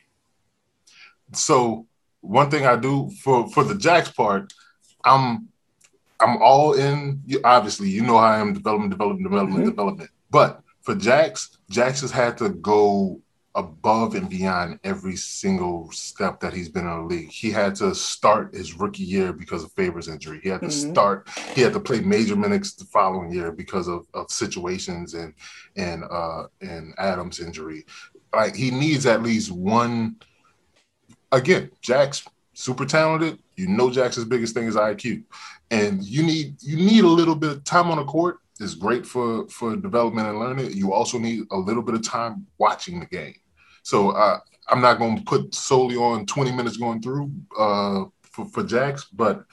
So one thing I do for for the Jax part, I'm I'm all in. you- Obviously, you know how I am development, development, development, Mhm. development. But for Jax, Jax has had to go above and beyond every single step that he's been in the league. He had to start his rookie year because of Favors injury. He had to Mhm. start. He had to play major minutes the following year because of, of situations and and uh and Adams injury. Like he needs at least one. Again, Jack's super talented. You know, Jaxson's biggest thing is IQ, and you need you need a little bit of time on the court. is great for for development and learning. You also need a little bit of time watching the game. So uh, I'm not going to put solely on 20 minutes going through uh, for, for Jax, but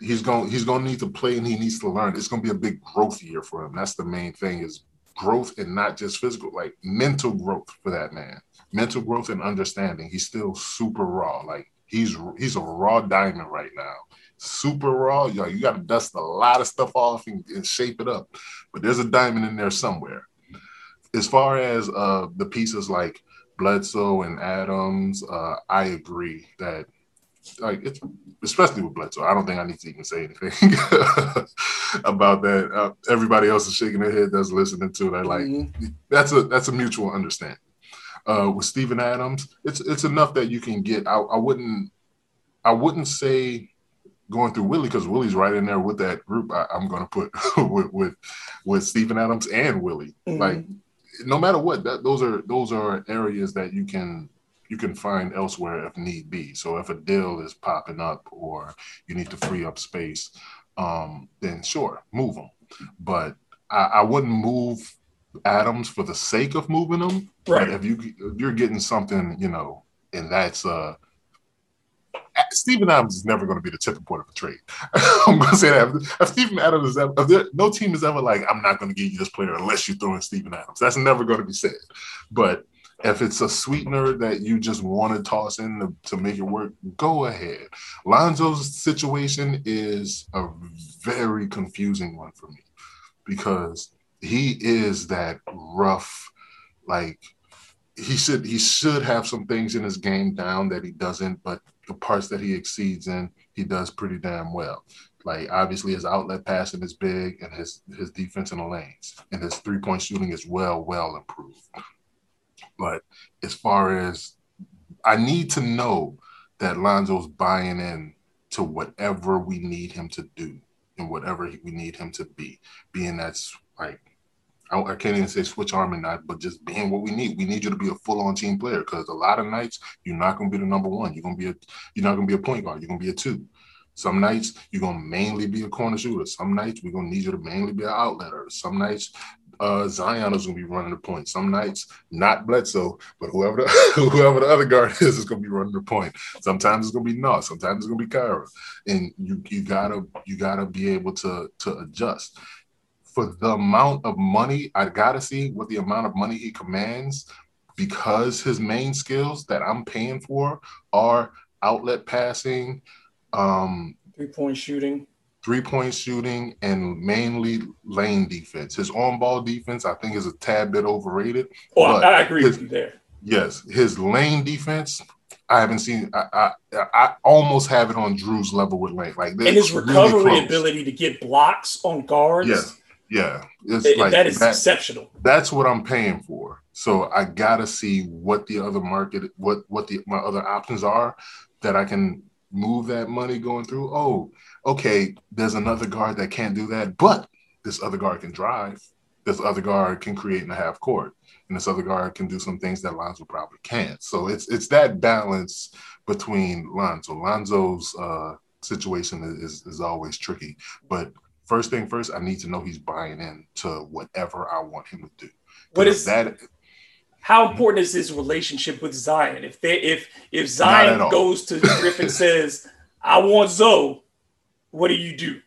he's going he's going to need to play and he needs to learn. It's going to be a big growth year for him. That's the main thing is growth and not just physical, like mental growth for that man. Mental growth and understanding. He's still super raw. Like he's he's a raw diamond right now. Super raw. Yo, you got to dust a lot of stuff off and, and shape it up. But there's a diamond in there somewhere. As far as uh, the pieces like Bledsoe and Adams, uh, I agree that like it's especially with Bledsoe. I don't think I need to even say anything about that. Uh, everybody else is shaking their head that's listening to that. Like Mhm. that's a that's a mutual understanding. Uh, with Steven Adams, it's it's enough that you can get. I, I wouldn't I wouldn't say going through Willie because Willie's right in there with that group. I, I'm going to put with with with Steven Adams and Willie. Mhm. Like no matter what, that those are those are areas that you can you can find elsewhere if need be. So if a deal is popping up or you need to free up space, um, then sure, move them. But I, I wouldn't move Adams for the sake of moving them. Right. But if you if you're getting something, you know, and that's uh Steven Adams is never going to be the tipping point of a trade. I'm going to say that. If Steven Adams is ever, if there, no team is ever like, I'm not going to give you this player unless you throw in Steven Adams. That's never going to be said. But if it's a sweetener that you just want to toss in to, to make it work, go ahead. Lonzo's situation is a very confusing one for me because he is that rough, like he should he should have some things in his game down that he doesn't, but the parts that he exceeds in, he does pretty damn well. Like obviously his outlet passing is big and his his defense in the lanes and his three point shooting is well well improved. But as far as I need to know that Lonzo's buying in to whatever we need him to do and whatever we need him to be, being that's like I, I can't even say switch arm and not, but just being what we need. We need you to be a full on team player because a lot of nights you're not going to be the number one. You're going to be a you're not going to be a point guard. You're going to be a two. Some nights you're going to mainly be a corner shooter. Some nights we're going to need you to mainly be an outletter. Some nights uh, Zion is going to be running the point. Some nights not Bledsoe, but whoever the, whoever the other guard is is going to be running the point. Sometimes it's going to be Nas. Sometimes it's going to be Kira, and you you gotta you gotta be able to to adjust for the amount of money, I gotta see what the amount of money he commands because his main skills that I'm paying for are outlet passing, um, Three point shooting. three point shooting, and mainly lane defense. His on ball defense, I think, is a tad bit overrated. Oh, But I, I agree his- with you there. Yes, his lane defense. I haven't seen. I, I I almost have it on Drew's level with lane. Like And his it's really recovery ability to get blocks on guards. Yeah, yeah, it's th- like that is that- exceptional. that's what I'm paying for. So I gotta see what the other market, what what the my other options are that I can move that money going through. Oh, okay, there's another guard that can't do that, but this other guard can drive. This other guard can create in a half court, and this other guard can do some things that Lonzo probably can't. So it's it's that balance between Lonzo. Lonzo's uh, situation is is always tricky, but first thing first, I need to know he's buying in to whatever I want him to do. What is that? how important is his relationship with Zion? If they if if Zion goes to Griffin says, I want Zo, what do you do?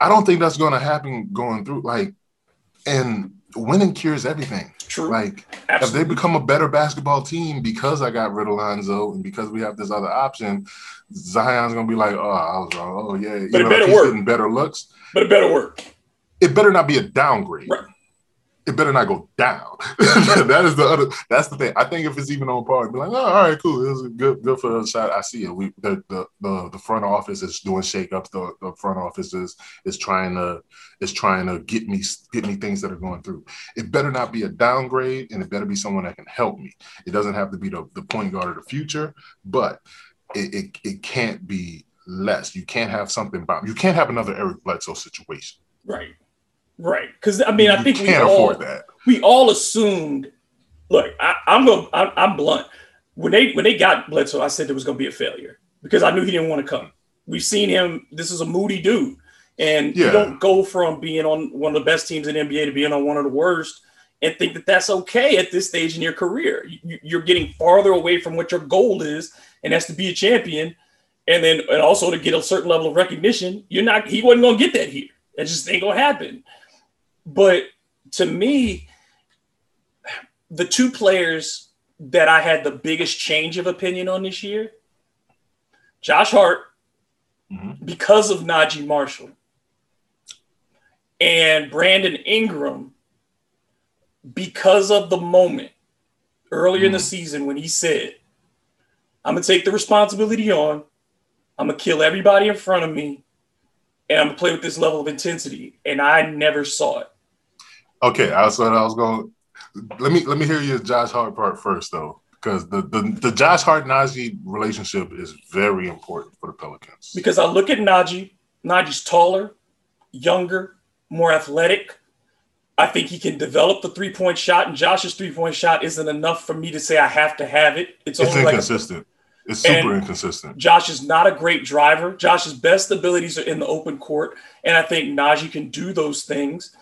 I don't think that's going to happen going through. Like, and winning cures everything. True. Like, if they become a better basketball team because I got rid of Lonzo and because we have this other option, Zion's gonna be like, oh, I was wrong. Oh yeah, you But it know, better he's work. getting better looks. but it better work. It better not be a downgrade. Right. It better not go down. that is the other. That's the thing. I think if it's even on par, be like, oh, all right, cool. It was good, good for the shot. I see it. We the the the, the front office is doing shakeups. The, the front office is is trying to is trying to get me get me things that are going through. It better not be a downgrade, and it better be someone that can help me. It doesn't have to be the, the point guard of the future, but it, it, it can't be less. You can't have something about you can't have another Eric Bledsoe situation. Right. Right. Because I mean, I think we all, afford that. we all assumed. Look, I, I'm going. I'm, I'm blunt. When they when they got Bledsoe, I said there was going to be a failure because I knew he didn't want to come. We've seen him. This is a moody dude, and you don't go from being on one of the best teams in the NBA to being on one of the worst and think that that's okay at this stage in your career. You, you're getting farther away from what your goal is, and that's to be a champion, and then and also to get a certain level of recognition. You're not. He wasn't going to get that here. That just ain't going to happen. But to me, the two players that I had the biggest change of opinion on this year, Josh Hart, Mhm. because of Naji Marshall, and Brandon Ingram, because of the moment earlier in the Mhm. season when he said, I'm going to take the responsibility on, I'm going to kill everybody in front of me, and I'm going to play with this level of intensity. And I never saw it. Okay, I was I was going. Let me let me hear your Josh Hart part first, though, because the the, the Josh Hart Naji relationship is very important for the Pelicans. because I look at Naji. Naji's taller, younger, more athletic. I think he can develop the three point shot, and Josh's three point shot isn't enough for me to say I have to have it. It's It's only like a, inconsistent. it's super inconsistent. Josh is not a great driver. Josh's best abilities are in the open court, and I think Naji can do those things.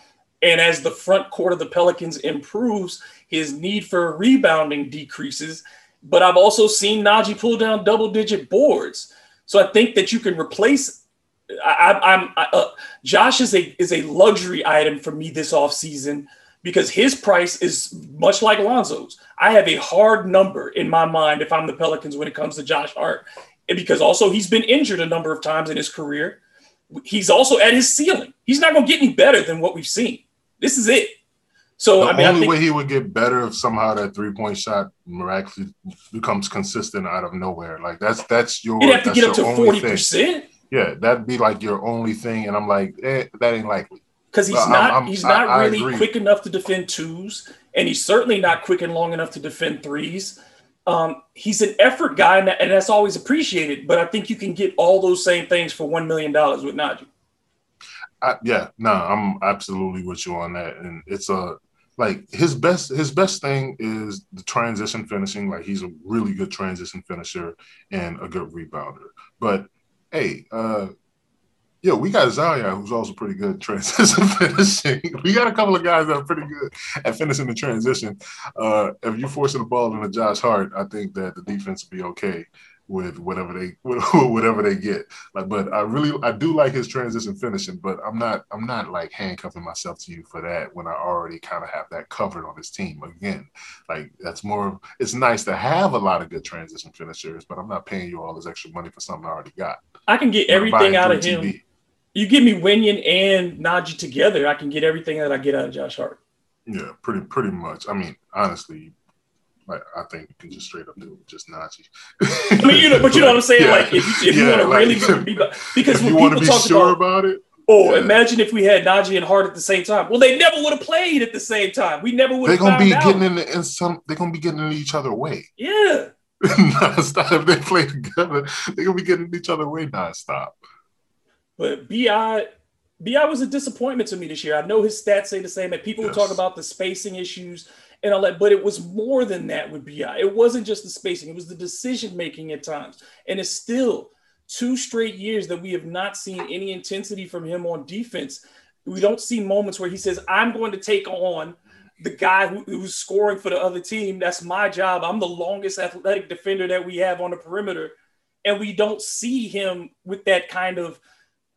And as the front court of the Pelicans improves, his need for rebounding decreases. But I've also seen Naji pull down double-digit boards, so I think that you can replace. I, I, uh, Josh is a is a luxury item for me this offseason because his price is much like Lonzo's. I have a hard number in my mind if I'm the Pelicans when it comes to Josh Hart. And because also he's been injured a number of times in his career. He's also at his ceiling. He's not going to get any better than what we've seen. This is it. So The I mean, only think, way he would get better if somehow that three point shot miraculously becomes consistent out of nowhere. Like that's that's your he'd have to get up to forty percent. Yeah, that'd be like your only thing. And I'm like, eh, that ain't likely. because he's I'm- not he's not really quick enough to defend twos, and he's certainly not quick and long enough to defend threes. Um, he's an effort guy, and, that- and that's always appreciated. But I think you can get all those same things for one million dollars with Naji. I, yeah, no, I'm absolutely with you on that. And it's a like his best his best thing is the transition finishing. Like he's a really good transition finisher and a good rebounder. But hey, uh yo, we got Zion who's also pretty good at transition finishing. We got a couple of guys that are pretty good at finishing the transition. Uh if you're forcing the ball into Josh Hart, I think that the defense will be okay with whatever they whatever they get. Like, but I really I do like his transition finishing, but I'm not I'm not like handcuffing myself to you for that when I already kind of have that covered on his team. Again, like that's more. It's nice to have a lot of good transition finishers, but I'm not paying you all this extra money for something I already got. I can get everything out of him. TV. You give me Winion and Naji together, I can get everything that I get out of Josh Hart. Yeah, pretty pretty much. I mean, honestly, like I think you can just straight up do it just Naji. I mean, you know, but you know what I'm saying? Yeah. Like, if you, if you Yeah, want to like, really be, because if when you want to people be talk sure about, about it, oh, yeah. imagine if we had Naji and Hart at the same time. Well, they never would have played at the same time. We never would they're gonna be out. getting in, the, in some. They're gonna be getting in each other way. yeah. nonstop. If they play together, they're gonna be getting in each other way nonstop. But Bi Bi was a disappointment to me this year. I know his stats say the same. And people would talk about the spacing issues and all that, but it was more than that with Bi. It wasn't just the spacing; it was the decision making at times. And it's still two straight years that we have not seen any intensity from him on defense. We don't see moments where he says, "I'm going to take on." The guy who, who's scoring for the other team, that's my job. I'm the longest athletic defender that we have on the perimeter. And we don't see him with that kind of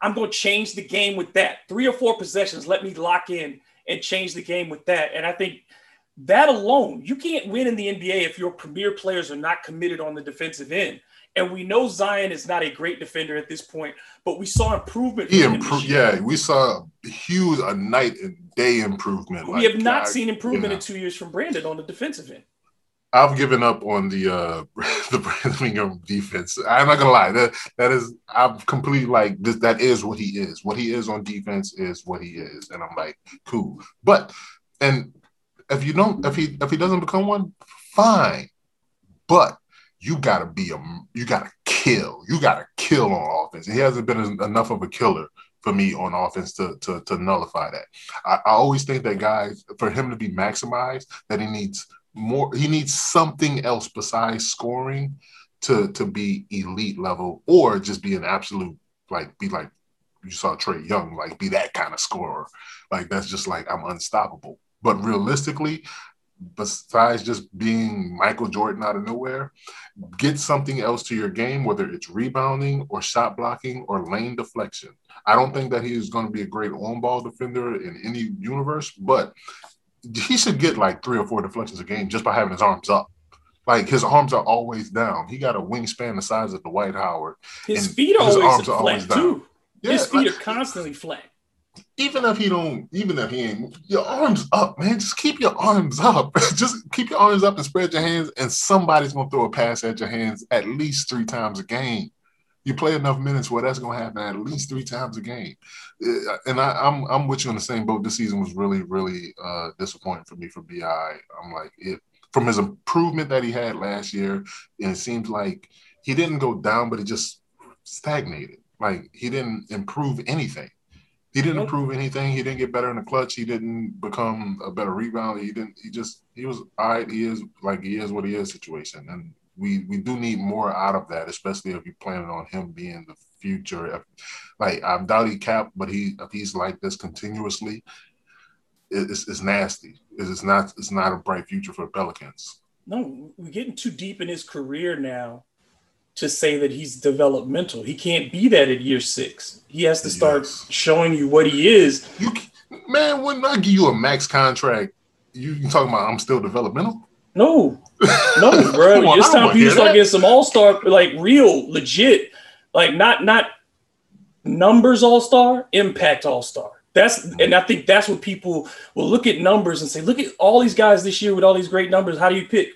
I'm going to change the game with that. Three or four possessions, let me lock in and change the game with that. And I think That alone, you can't win in the NBA if your premier players are not committed on the defensive end. And we know Zion is not a great defender at this point, but we saw improvement. He improved. Yeah, we saw a huge a night and day improvement. We Like, have not I- seen improvement yeah. in two years from Brandon on the defensive end. I've given up on the uh the Brandon Ingram defense. I'm not gonna lie. That that is I'm completely like this that is what he is. What he is on defense is what he is. And I'm like, cool. But and if you don't if he if he doesn't become one, fine. But you gotta be a you gotta kill. You gotta kill on offense. He hasn't been enough of a killer for me on offense to to, to nullify that. I, I always think that guys for him to be maximized, that he needs more he needs something else besides scoring to to be elite level or just be an absolute like be like you saw Trae Young like be that kind of scorer like that's just like I'm unstoppable but realistically besides just being Michael Jordan out of nowhere get something else to your game whether it's rebounding or shot blocking or lane deflection I don't think that he is going to be a great on ball defender in any universe but he should get like three or four deflections a game just by having his arms up. Like his arms are always down. He got a wingspan the size of Dwight Howard. His feet his always arms are flat always down. too. Yeah, His feet like, are constantly flat. Even if he don't, even if he ain't, your arms up, man. Just keep your arms up. just keep your arms up and spread your hands, and somebody's gonna throw a pass at your hands at least three times a game. You play enough minutes where that's gonna happen at least three times a game. Uh, And I, I'm I'm with you on the same boat. This season was really really uh, disappointing for me for Bi. I'm like it from his improvement that he had last year, and it seems like he didn't go down, but it just stagnated. Like he didn't improve anything. He didn't Nope. improve anything. He didn't get better in the clutch. He didn't become a better rebounder. He didn't. He just he was all right. He is like he is what he is situation, and we we do need more out of that, especially if you're planning on him being the future. Like I doubt he cap, but he if he's like this continuously, it, it's, it's nasty. It's not it's not a bright future for the Pelicans. No, we're getting too deep in his career now to say that he's developmental. He can't be that at year six. He has to start Yes. showing you what he is. You man, when I give you a max contract, you, you talking about I'm still developmental? No, no, bro. On, it's time for you to start getting some all star, like real, legit, like not not numbers all star, impact all star. That's and I think that's what people will look at numbers and say, look at all these guys this year with all these great numbers. How do you pick?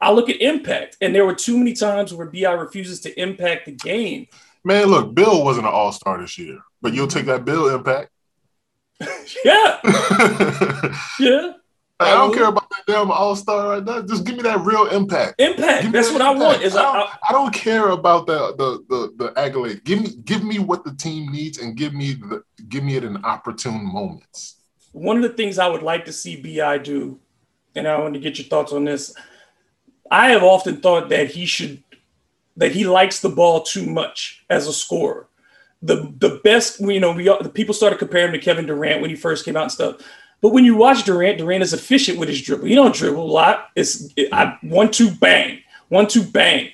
I look at impact, and there were too many times where Bi refuses to impact the game. Man, look, Bill wasn't an all star this year, but you'll take that Bill impact. Yeah, yeah, I don't care about that damn all star right now. Just give me that real impact. impact. That's that what I want. Is I, I, don't, I don't care about the, the the the accolade. Give me give me what the team needs and give me the give me it in opportune moments. one of the things I would like to see Bi do, and I want to get your thoughts on this. I have often thought that he should, that he likes the ball too much as a scorer. The the best, you know, we the people started comparing him to Kevin Durant when he first came out and stuff. But when you watch Durant, Durant is efficient with his dribble. He don't dribble a lot. It's it, I, one two bang, one two bang.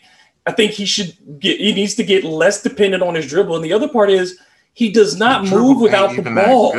I think he should get. He needs to get less dependent on his dribble. And the other part is he does not move without the ball.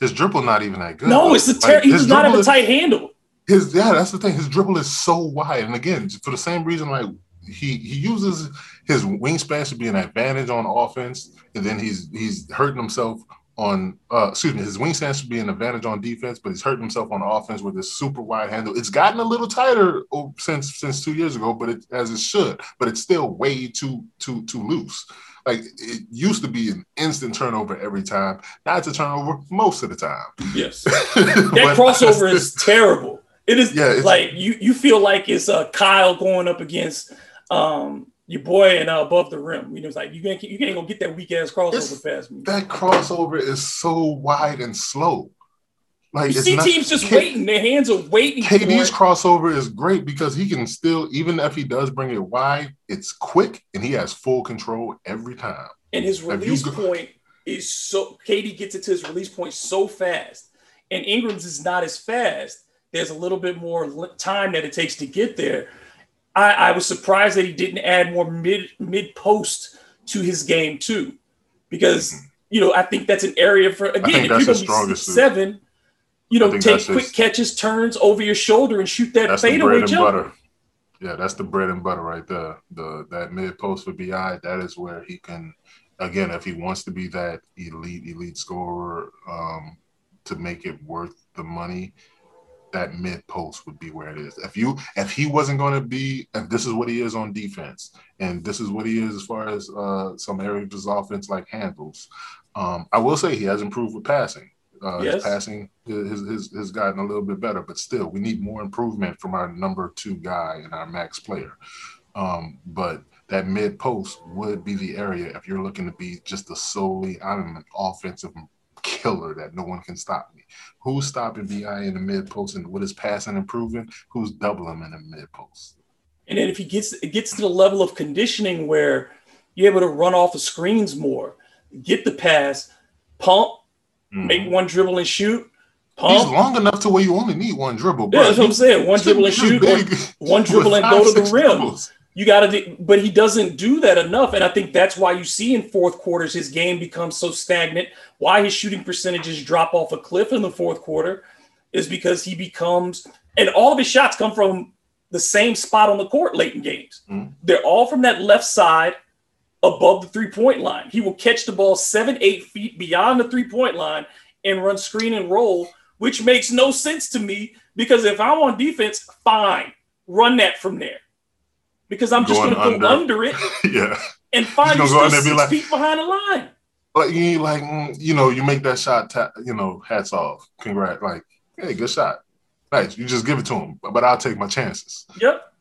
His dribble not even that good. No, it's the ter- Like, he does not have a tight handle. His yeah, that's the thing. His dribble is so wide, and again, for the same reason, like he he uses his wingspan to be an advantage on offense, and then he's he's hurting himself on uh excuse me, his wingspan should be an advantage on defense, but he's hurting himself on offense with his super wide handle. It's gotten a little tighter since since two years ago, but it as it should, but it's still way too too too loose. Like it used to be an instant turnover every time. Now it's a turnover most of the time. Yes, that crossover is terrible. It is Yeah, like you you feel like it's uh, Kyle going up against um your boy and uh, above the rim. You know, it's like you can't you can't go get that weak ass crossover past me. that crossover is so wide and slow. Like You it's see not- teams just K- waiting. Their hands are waiting. for KD's crossover is great because he can still, even if he does bring it wide, it's quick and he has full control every time. and his release go- point is so KD gets it to his release point so fast, and Ingram's is not as fast. There's a little bit more time that it takes to get there. I, I was surprised that he didn't add more mid mid post to his game too, because you know I think that's an area for again if you're to be suit. seven, you know, take quick his- catches, turns over your shoulder, and shoot that fadeaway bread and butter. Yeah, that's the bread and butter right there. The that mid post for Bi, that is where he can, again, if he wants to be that elite elite scorer, um, to make it worth the money, that mid post would be where it is. If you if he wasn't going to be, if this is what he is on defense, and this is what he is as far as uh, some areas of his offense like handles, um, I will say he has improved with passing. Uh, Yes. His passing has, has, has gotten a little bit better, but still, we need more improvement from our number two guy and our max player. Um, but that mid post would be the area if you're looking to be just a solely, I'm an offensive killer that no one can stop me. Who's stopping Bi in the mid post and what is passing improving? Who's doubling him in the mid post? And then if he gets it gets to the level of conditioning where you're able to run off the screens more, get the pass, pump, make one dribble and shoot, Mm-hmm. He's pump. long enough to where you only need one dribble. Yeah, that's what I'm saying. One dribble and shoot, one, one dribble and go to the rim. dribbles. You got to, but he doesn't do that enough. And I think that's why you see in fourth quarters his game becomes so stagnant. Why his shooting percentages drop off a cliff in the fourth quarter is because he becomes, and all of his shots come from the same spot on the court late in games. Mhm. They're all from that left side above the three point line. He will catch the ball seven, eight feet beyond the three point line and run screen and roll, which makes no sense to me because if I'm on defense, fine, run that from there. Because I'm just Going to go under. under it yeah. and find you He's gonna go still under and be six like- feet behind the line. like you like mm, you know you make that shot ta- you know hats off congrats like hey good shot nice you just give it to him but i'll take my chances Yep.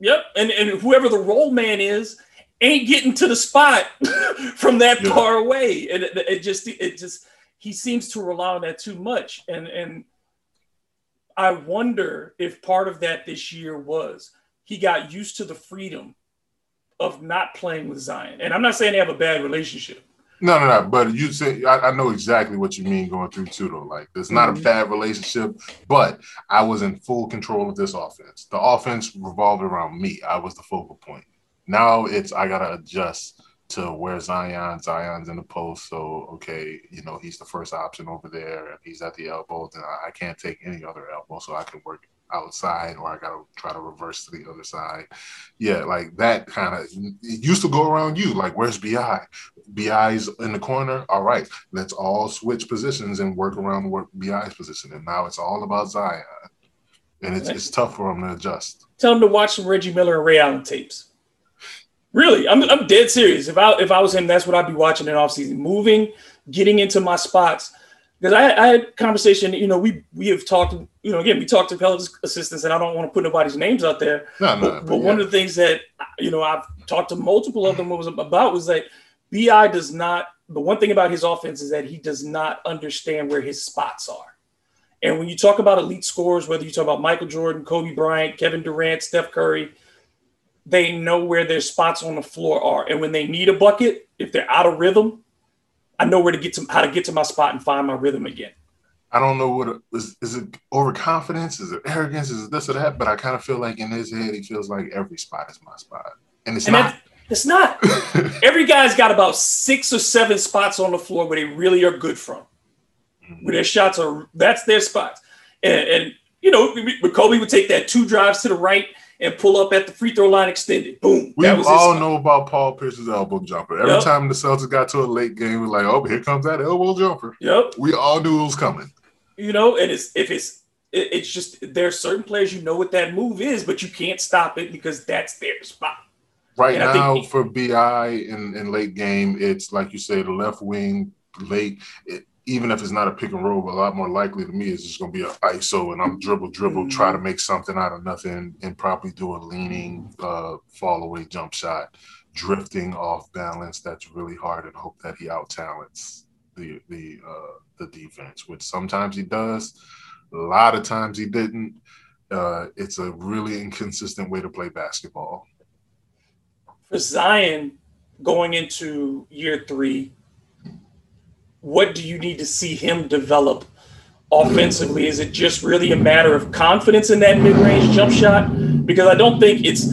Yep. And and whoever the role man is ain't getting to the spot from that Yeah. far away. And it, it just it just he seems to rely on that too much. And and I wonder if part of that this year was he got used to the freedom of not playing with Zion. And I'm not saying they have a bad relationship. no no no but you say I, I know exactly what you mean going through too though like it's not a mm-hmm. bad relationship but i was in full control of this offense the offense revolved around me i was the focal point now it's i gotta adjust to where Zion, Zion's in the post. So, okay, you know, he's the first option over there. If he's at the elbow, then I, I can't take any other elbow. So I can work outside or I got to try to reverse to the other side. Yeah, like that kind of, it used to go around you. Like, where's BI? BI's in the corner. All right, let's all switch positions and work around what BI's position. And now it's all about Zion. And it's, it's tough for him to adjust. Tell him to watch some Reggie Miller and Ray Allen tapes. Really, I'm, I'm dead serious. If I if I was him, that's what I'd be watching in offseason. Moving, getting into my spots. Because I, I had conversation, you know, we we have talked, you know, again, we talked to Pelicans assistants, and I don't want to put nobody's names out there. No, no, But, but one of the things that you know I've talked to multiple of them was about was that Bi does not. The one thing about his offense is that he does not understand where his spots are. And when you talk about elite scorers, whether you talk about Michael Jordan, Kobe Bryant, Kevin Durant, Steph Curry, they know where their spots on the floor are. And when they need a bucket, if they're out of rhythm, I know where to get to how to get to my spot and find my rhythm again. I don't know what it, is. Is it overconfidence? Is it arrogance? Is it this or that? But I kind of feel like in his head, he feels like every spot is my spot, and it's And not. it's not. Every guy's got about six or seven spots on the floor where they really are good from. Mm-hmm. Where their shots are, that's their spots. And, and you know, but Kobe would take that two drives to the right and pull up at the free throw line extended. Boom. we all know about Paul Pierce's elbow jumper. Every Yep. time the Celtics got to a late game, we're like, "Oh, here comes that elbow jumper." Yep. We all knew it was coming. You know, and it's if it's it- it's just there are certain players you know what that move is, but you can't stop it because that's their spot. Right And think- now, for Bi in, in late game, it's like you say, the left wing late. It, even if it's not a pick and roll, a lot more likely to me is just going to be an ISO, and I'm dribble, dribble, try to make something out of nothing, and probably do a leaning uh, fall away jump shot, drifting off balance. That's really hard, and hope that he out talents the the uh, the defense, which sometimes he does. A lot of times he didn't. Uh, it's a really inconsistent way to play basketball. For Zion going into year three, what do you need to see him develop offensively? Is it just really a matter of confidence in that mid-range jump shot? Because I don't think it's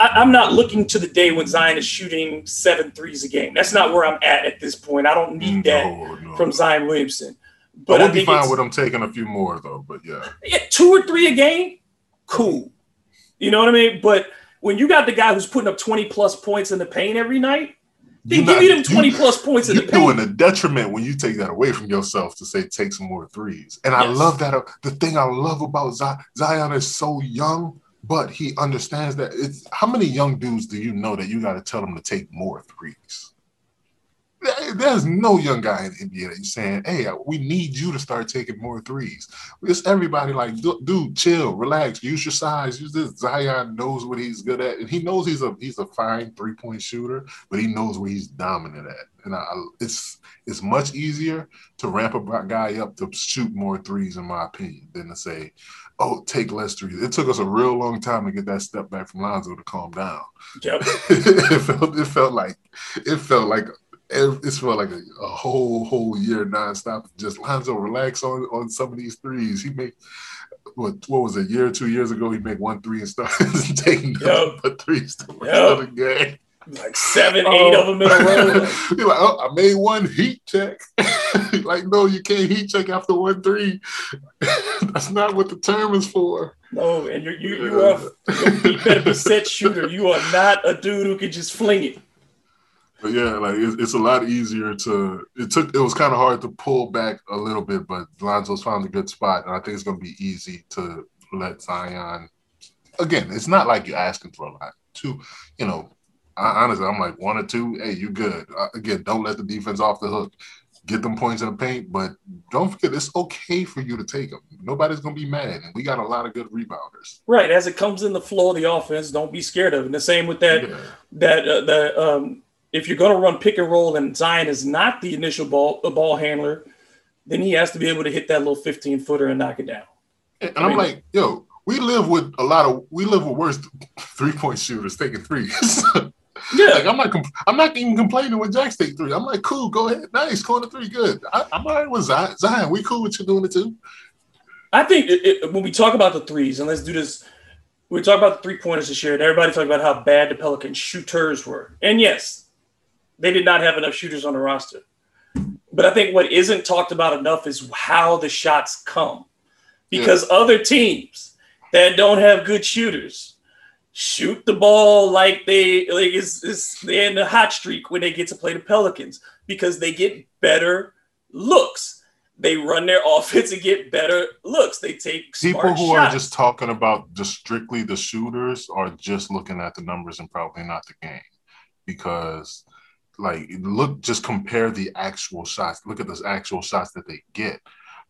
I, I'm not looking to the day when Zion is shooting seven threes a game. That's not where I'm at at this point. I don't need that No, no. from Zion Williamson. But I I, would be fine with him taking a few more though. But yeah, yeah, two or three a game, cool. You know what I mean? But when you got the guy who's putting up 20 plus points in the paint every night, then You're give not- me them 20 you- plus points in You're the paint. doing a detriment when you take that away from yourself to say take some more threes. And I love that. uh, The thing I love about Zion is so young, but he understands that it's how many young dudes do you know that you got to tell them to take more threes? There- There's no young guy in the NBA that you're saying, hey, uh, we need you to start taking more threes. It's everybody like, "Du- dude, chill, relax, use your size, use this. Zion knows what he's good at, and he knows he's a he's a fine three point shooter, but he knows where he's dominant at. And I, it's it's much easier to ramp a guy up to shoot more threes, in my opinion, than to say, oh, take less threes. It took us a real long time to get that step back from Lonzo to calm down. Yep. it felt it felt like it felt like it, it felt like a, a whole whole year nonstop. Just Lonzo relax on on some of these threes. He make what what was it, a year or two years ago? He make one three and started taking Yep. but threes rest Yep. the game. Like seven, eight oh. of them in a row. You're like, oh, I made one heat check. like, no, you can't heat check after one three. That's not what the term is for. No, and you're, you you are you better be set shooter. You are not a dude who can just fling it. But yeah, like it's, it's a lot easier to. It took. It was kind of hard to pull back a little bit, but Lonzo's found a good spot, and I think it's going to be easy to let Zion. Again, it's not like you're asking for a lot. Two, you know, I, honestly, I'm like one or two. Hey, you good? Uh, again, don't let the defense off the hook. Get them points in the paint, but don't forget it's okay for you to take them. Nobody's going to be mad, and we got a lot of good rebounders. Right, as it comes in the flow of the offense, don't be scared of it. And the same with that Yeah. that uh, the um, if you're going to run pick and roll and Zion is not the initial ball a ball handler, then he has to be able to hit that little 15 footer and knock it down. And I I'm mean- like, yo, we live with a lot of we live with worse three point shooters taking threes. Yeah, like I'm not comp- I'm not even complaining when Jax take three. I'm like, cool, go ahead, nice, corner three, good. I, I'm all right with Zion. Zion, we cool with you doing it too. I think it, it, when we talk about the threes, and let's do this, we talk about the three pointers this year, and everybody talked about how bad the Pelican shooters were. And yes, they did not have enough shooters on the roster. But I think what isn't talked about enough is how the shots come. Because other teams that don't have good shooters shoot the ball like they like it's, it's they're in a hot streak when they get to play the Pelicans because they get better looks. They run their offense and get better looks. They take People who shots. are just talking about just strictly the shooters are just looking at the numbers and probably not the game because like look just compare the actual shots look at those actual shots that they get.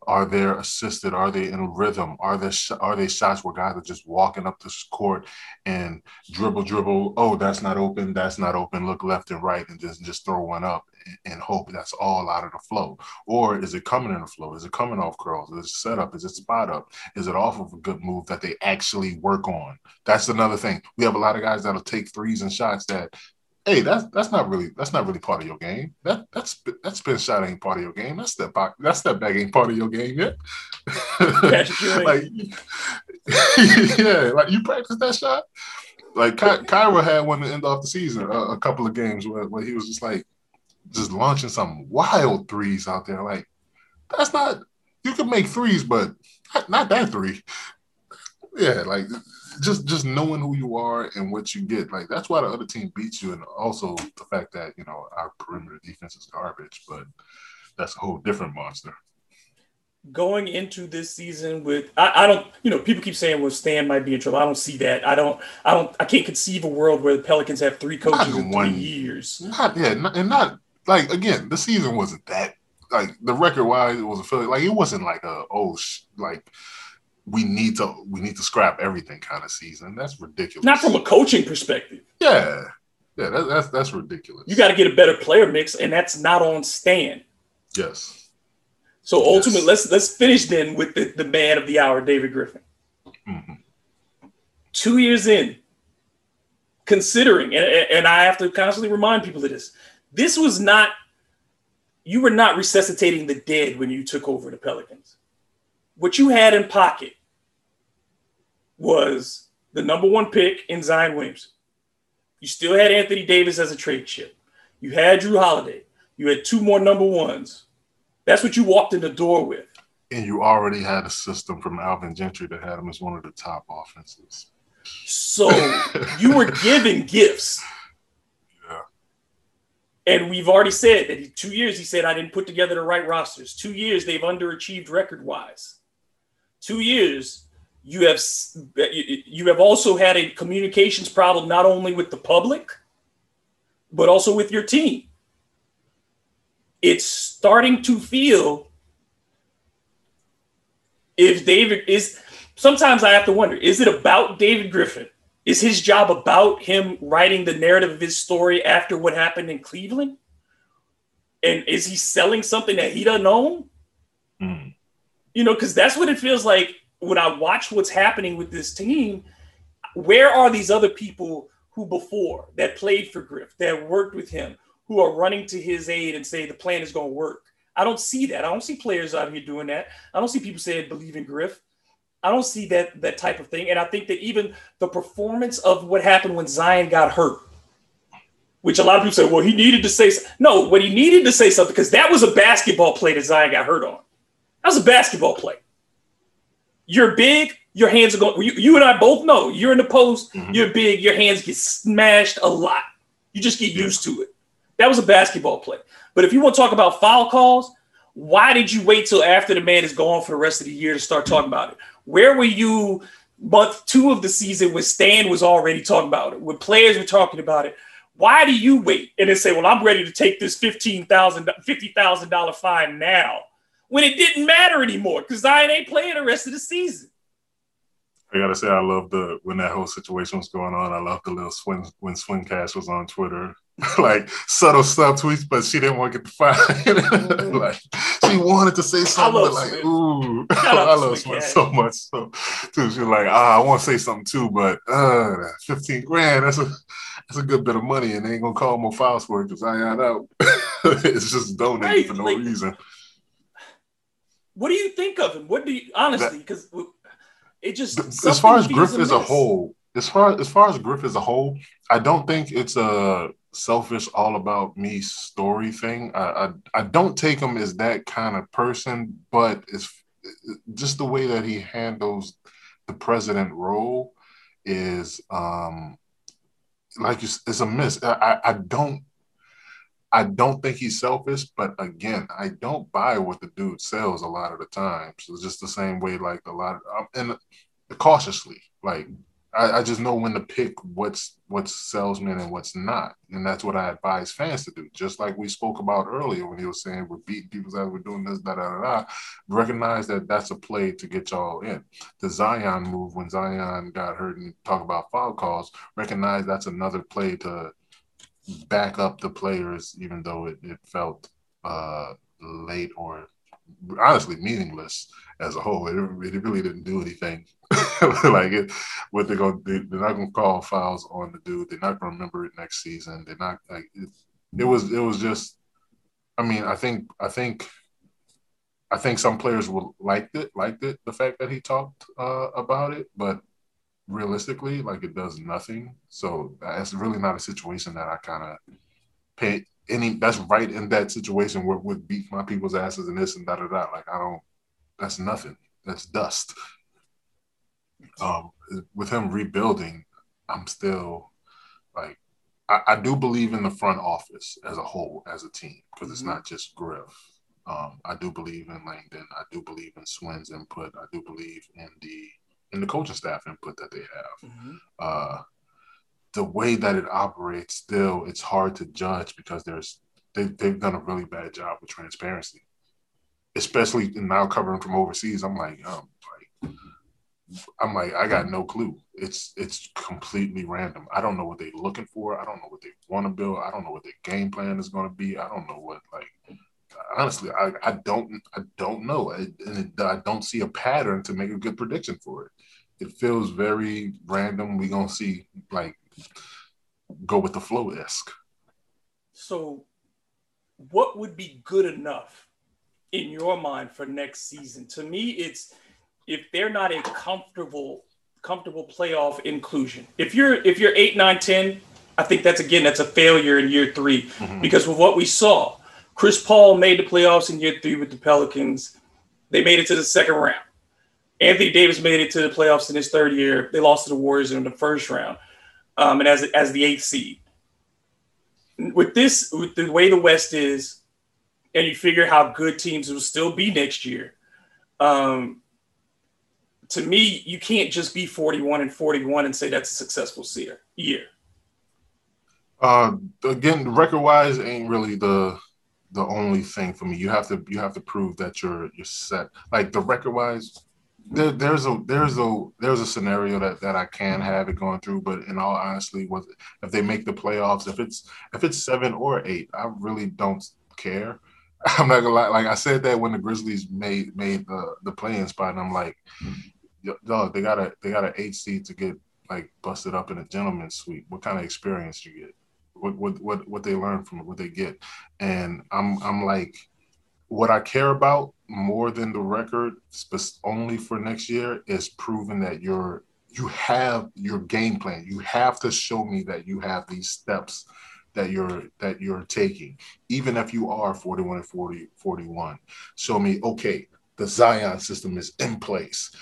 Are they assisted? Are they in rhythm? Are there are they shots where guys are just walking up the court and dribble dribble oh that's not open that's not open look left and right and just just throw one up and, and hope that's all out of the flow. Or is it coming in the flow? Is it coming off curls? Is it set up? Is it spot up? Is it off of a good move that they actually work on? That's another thing. We have a lot of guys that'll take threes and shots that hey, that's that's not really that's not really part of your game. That that's that spin shot ain't part of your game. That's That step back that step back ain't part of your game yet. Like yeah, like you practice that shot. Like Ky- Kira had one to end off the season, a, a couple of games where, where he was just like just launching some wild threes out there. Like that's not you can make threes, but not, not that three. Yeah, like just just knowing who you are and what you get, like that's why the other team beats you, and also the fact that you know our perimeter defense is garbage, but that's a whole different monster. going into this season with I, I don't you know people keep saying well Stan might be in trouble. I don't see that. I don't I don't I can't conceive a world where the Pelicans have three coaches in three one- years. Not yeah, not, and not like again, the season wasn't that like the record wise, it was a feeling like it wasn't like a oh sh- like we need to we need to scrap everything kind of season. That's ridiculous. Not from a coaching perspective. yeah, yeah, that, that's that's ridiculous. You got to get a better player mix, and that's not on Stan. yes. So Yes. ultimately, let's let's finish then with the, the man of the hour, David Griffin. Mhm. Two years in, considering, and, and I have to constantly remind people of this. This was not you were not resuscitating the dead when you took over the Pelicans. What you had in pocket was the number one pick in Zion Williamson. You still had Anthony Davis as a trade chip. You had Jrue Holiday. You had two more number ones. That's what you walked in the door with. And you already had a system from Alvin Gentry that had him as one of the top offenses. So you were given gifts. Yeah. And we've already said that he, two years, he said, I didn't put together the right rosters. Two years, they've underachieved record wise. Two years, you have you have also had a communications problem not only with the public, but also with your team. It's starting to feel if David is sometimes I have to wonder, is it about David Griffin? Is his job about him writing the narrative of his story after what happened in Cleveland? And is he selling something that he doesn't own? Mm. You know, because that's what it feels like when I watch what's happening with this team. Where are these other people who before that played for Griff, that worked with him, who are running to his aid and say the plan is going to work? I don't see that. I don't see players out here doing that. I don't see people saying believe in Griff. I don't see that that type of thing. And I think that even the performance of what happened when Zion got hurt, which a lot of people say, well, he needed to say no. What he needed to say something because that was a basketball play that Zion got hurt on. That was a basketball play. You're big. Your hands are going. You, you and I both know you're in the post. Mhm. You're big. Your hands get smashed a lot. You just get used to it. That was a basketball play. But if you want to talk about foul calls, why did you wait till after the man is gone for the rest of the year to start talking about it? Where were you month two of the season when Stan was already talking about it, when players were talking about it? Why do you wait and then say, well, I'm ready to take this $15,000, $50,000 fine now when it didn't matter anymore because Zion ain't playing the rest of the season? I gotta say, I love the when that whole situation was going on. I love the little swing when Swin Cash was on Twitter, like subtle subtweets, but she didn't want to get the fine. like she wanted to say something, but like, Swin. ooh, I love Swin so much. So, too, she was like, ah, I want to say something too, but uh, fifteen grand, that's a that's a good bit of money, and they ain't gonna call more files for it because I ain't out. it's just donated Right, for no like- reason. What do you think of him? What do you honestly? Because it just as far as Griff as a whole, as far as far as Griff as a whole, I don't think it's a selfish, all about me story thing. I I, I don't take him as that kind of person, but it's just the way that he handles the president role is um like it's, it's a miss. I, I I don't. I don't think he's selfish, but again, I don't buy what the dude sells a lot of the times. It's just the same way, like a lot, of, um, and cautiously. Like I, I just know when to pick what's what's salesman and what's not, and that's what I advise fans to do. Just like we spoke about earlier when he was saying we're beating people's ass, we're doing this, da da da da. Recognize that that's a play to get y'all in. The Zion move when Zion got hurt and talk about foul calls. Recognize that's another play to back up the players, even though it, it felt uh, late or honestly meaningless as a whole. It, it really didn't do anything. like it, what they're going, they, they're not going to call fouls on the dude. They're not going to remember it next season. They're not like it, it was. It was just. I mean, I think. I think. I think some players will liked it, liked it, the fact that he talked uh, about it, but realistically, like it does nothing. So that's really not a situation that I kind of pay any. That's right in that situation where would beat my people's asses and this and da da da. Like I don't. That's nothing. That's dust. Um, with him rebuilding, I'm still like I, I do believe in the front office as a whole, as a team, because it's Mhm. not just Griff. Um, I do believe in Langdon. I do believe in Swin's input. I do believe in the in the coaching staff input that they have. Mhm. Uh, the way that it operates, still, it's hard to judge because there's they, they've done a really bad job with transparency, especially now covering from overseas. I'm like, um, like I'm like, I got no clue. It's it's completely random. I don't know what they're looking for. I don't know what they want to build. I don't know what their game plan is going to be. I don't know what like. Honestly, I, I don't I don't know, I, and it, I don't see a pattern to make a good prediction for it. It feels very random. We're gonna see like go with the flow esque. So, what would be good enough in your mind for next season? To me, it's if they're not a comfortable comfortable playoff inclusion. If you're if you're 8 9 10, I think that's again that's a failure in year 3 Mhm. because with what we saw, Chris Paul made the playoffs in year three with the Pelicans. They made it to the second round. Anthony Davis made it to the playoffs in his third year. They lost to the Warriors in the first round, um, and as as the eighth seed. With this, with the way the West is, and you figure how good teams will still be next year. Um, to me, you can't just be 41 and 41 and say that's a successful year. Uh, again, record wise ain't really the the only thing for me. You have to you have to prove that you're you're set. Like the record wise, there, there's a there's a there's a scenario that that I can have it going through. But in all honesty, was if they make the playoffs, if it's if it's seven or eight, I really don't care. I'm not gonna lie. Like I said that when the Grizzlies made made the the play-in spot, and I'm like, dog, they got a they got an eight seed to get like busted up in a gentleman's suite. What kind of experience you get? What what what they learn from it? What they get? And I'm I'm like, what I care about more than the record, only for next year, is proving that you're you have your game plan. You have to show me that you have these steps that you're that you're taking even if you are 41 and 40 41 show me okay the zion system is in place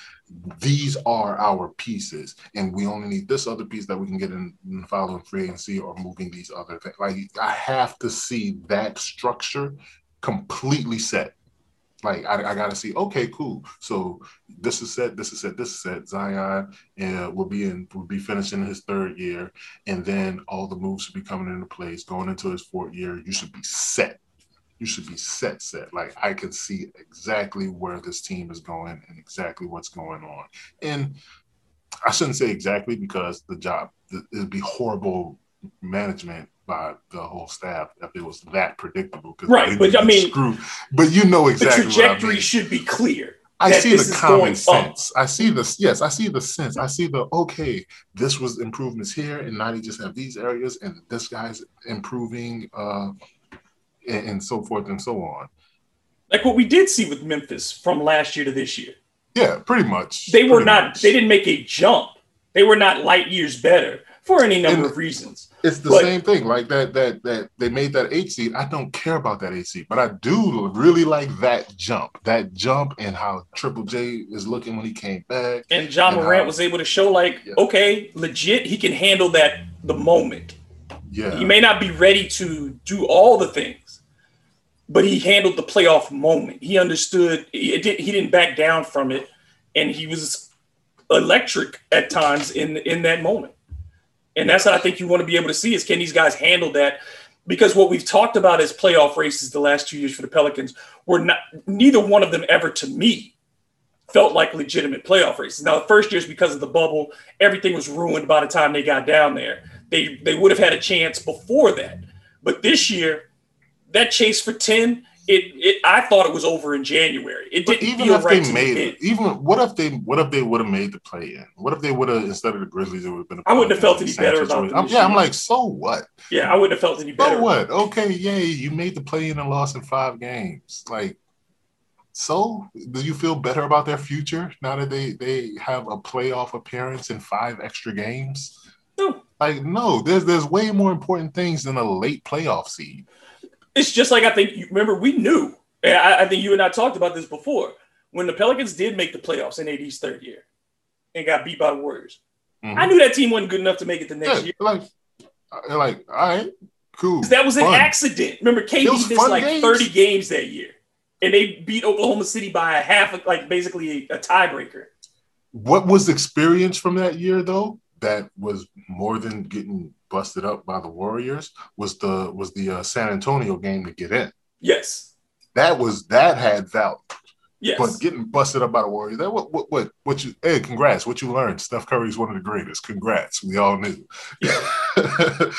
these are our pieces and we only need this other piece that we can get in, in following free agency or moving these other things like i have to see that structure completely set like I, I got to see, okay, cool. So this is set, this is set, this is set. Zion uh, will be in, will be finishing his third year, and then all the moves should be coming into place. Going into his fourth year, you should be set. You should be set, set. Like I can see exactly where this team is going and exactly what's going on. And I shouldn't say exactly because the job it'd be horrible management by the whole staff if it was that predictable. Right, but I mean, screwed. but you know exactly the trajectory I mean. should be clear. I see the common sense. Up. I see this. Yes, I see the sense. I see the okay. This was improvements here, and now they just have these areas, and this guy's improving, uh, and, and so forth and so on. Like what we did see with Memphis from last year to this year. Yeah, pretty much. They were pretty not. Much. They didn't make a jump. They were not light years better for any number and of reasons. It's the but, same thing. Like that, that, that they made that eight seed. I don't care about that eight seed, but I do really like that jump, that jump, and how Triple J is looking when he came back. And John and Morant how, was able to show, like, yeah. okay, legit, he can handle that the moment. Yeah, he may not be ready to do all the things, but he handled the playoff moment. He understood. It did, he didn't back down from it, and he was electric at times in in that moment. And that's what I think you want to be able to see is can these guys handle that? Because what we've talked about as playoff races the last two years for the Pelicans were not neither one of them ever to me felt like legitimate playoff races. Now the first years because of the bubble, everything was ruined by the time they got down there. They they would have had a chance before that. But this year, that chase for 10 it, it I thought it was over in January. It didn't even feel if right they made it. Even what if they what if they would have made the play in? What if they would have instead of the Grizzlies, it would have been. I wouldn't have felt any better about it. Yeah, I'm like, so what? Yeah, I wouldn't have felt any better. So what? Okay, yay, you made the play in and lost in five games. Like, so do you feel better about their future now that they they have a playoff appearance in five extra games? No. Like, no, there's there's way more important things than a late playoff seed it's just like I think you remember we knew. I, I, think you and I talked about this before when the Pelicans did make the playoffs in AD's third year and got beat by the Warriors. Mm-hmm. I knew that team wasn't good enough to make it the next yeah, year. Like, uh, like, all right, cool. That was an fun. accident. Remember, KD missed like games. 30 games that year, and they beat Oklahoma City by a half, like basically a, a tiebreaker. What was the experience from that year, though? That was more than getting busted up by the Warriors was the was the uh, San Antonio game to get in. Yes, that was that had value. Yes, but getting busted up by the Warriors, that what what what what you hey, congrats, what you learned. Steph Curry is one of the greatest. Congrats, we all knew. Yeah.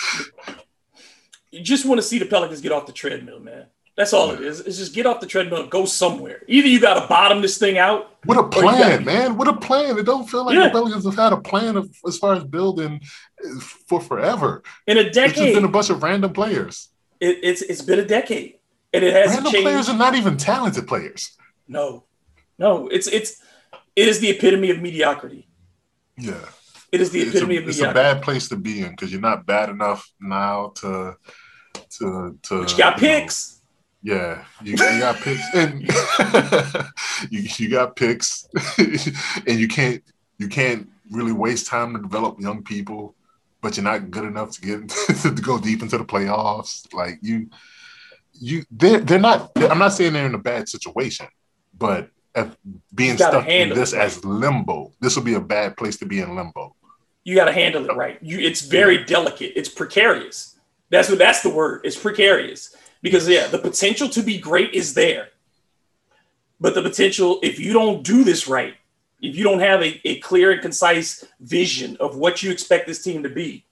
you just want to see the Pelicans get off the treadmill, man. That's all it is. It's just get off the treadmill and go somewhere. Either you got to bottom this thing out. What a plan, man! What a plan! It don't feel like yeah. the Pelicans have had a plan of, as far as building eh, for forever. In a decade, it's just been a bunch of random players. It, it's it's been a decade, and it hasn't random players are not even talented players. No, no, it's it's it is the epitome of mediocrity. Yeah, it is the epitome it's a, of mediocrity. It's a bad place to be in because you're not bad enough now to to to. But you got you picks. Know, Yeah, you, you got picks, and you, you got picks, and you can't you can't really waste time to develop young people, but you're not good enough to get to go deep into the playoffs. Like you, you they're they're not. I'm not saying they're in a bad situation, but being stuck in this as limbo, this will be a bad place to be in limbo. You got to handle it right. You, it's very delicate. It's precarious. That's what that's the word. It's precarious because yeah, the potential to be great is there, but the potential if you don't do this right, if you don't have a, a clear and concise vision of what you expect this team to be,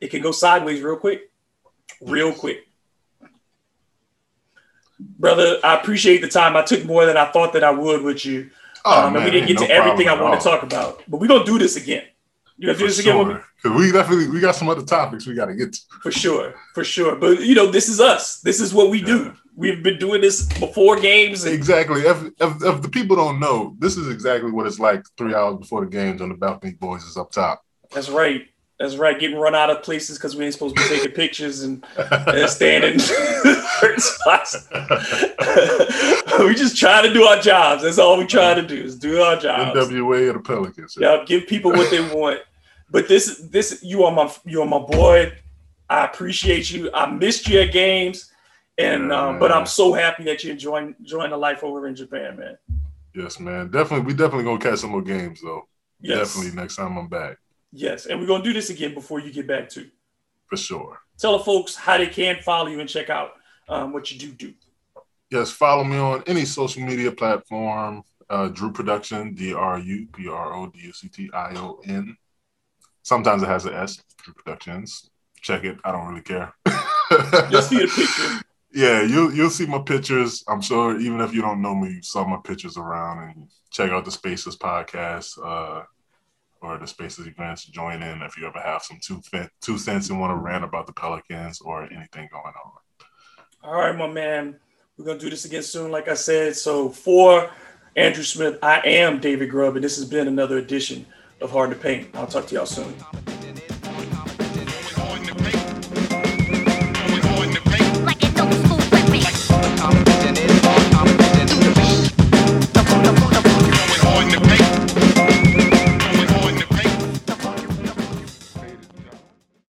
it can go sideways real quick, real quick. Brother, I appreciate the time. I took more than I thought that I would with you. Oh, um, and we didn't get no to everything I want to talk about, but we're gonna do this again. You're gonna do this again sure. again Because we definitely we got some other topics we got to get to. For sure, for sure. But you know, this is us. This is what we yeah. do. We've been doing this before games. And- exactly. If, if, if the people don't know, this is exactly what it's like three hours before the games on the balcony. Boys is up top. That's right. That's right. Getting run out of places because we ain't supposed to be taking pictures and, and standing certain spots. we just trying to do our jobs. That's all we trying to do is do our jobs. NWA of the Pelicans. Yeah, give people what they want. But this, this, you are my, you are my boy. I appreciate you. I missed you at games, and um, but I'm so happy that you're enjoying enjoying the life over in Japan, man. Yes, man. Definitely, we definitely gonna catch some more games though. Yes. Definitely next time I'm back. Yes, and we're gonna do this again before you get back too. For sure. Tell the folks how they can follow you and check out um, what you do do. Yes, follow me on any social media platform. Uh, Dru Production, D R U P R O D U C T I O N. Sometimes it has an S. Productions. Check it. I don't really care. Just see the picture. Yeah, you you'll see my pictures. I'm sure even if you don't know me, you saw my pictures around and check out the Spaces podcast. Uh, or the Spaces events, join in if you ever have some two two cents and want to rant about the Pelicans or anything going on. All right, my man. We're gonna do this again soon, like I said. So for Andrew Smith, I am David Grubb, and this has been another edition of Hard to Paint. I'll talk to y'all soon.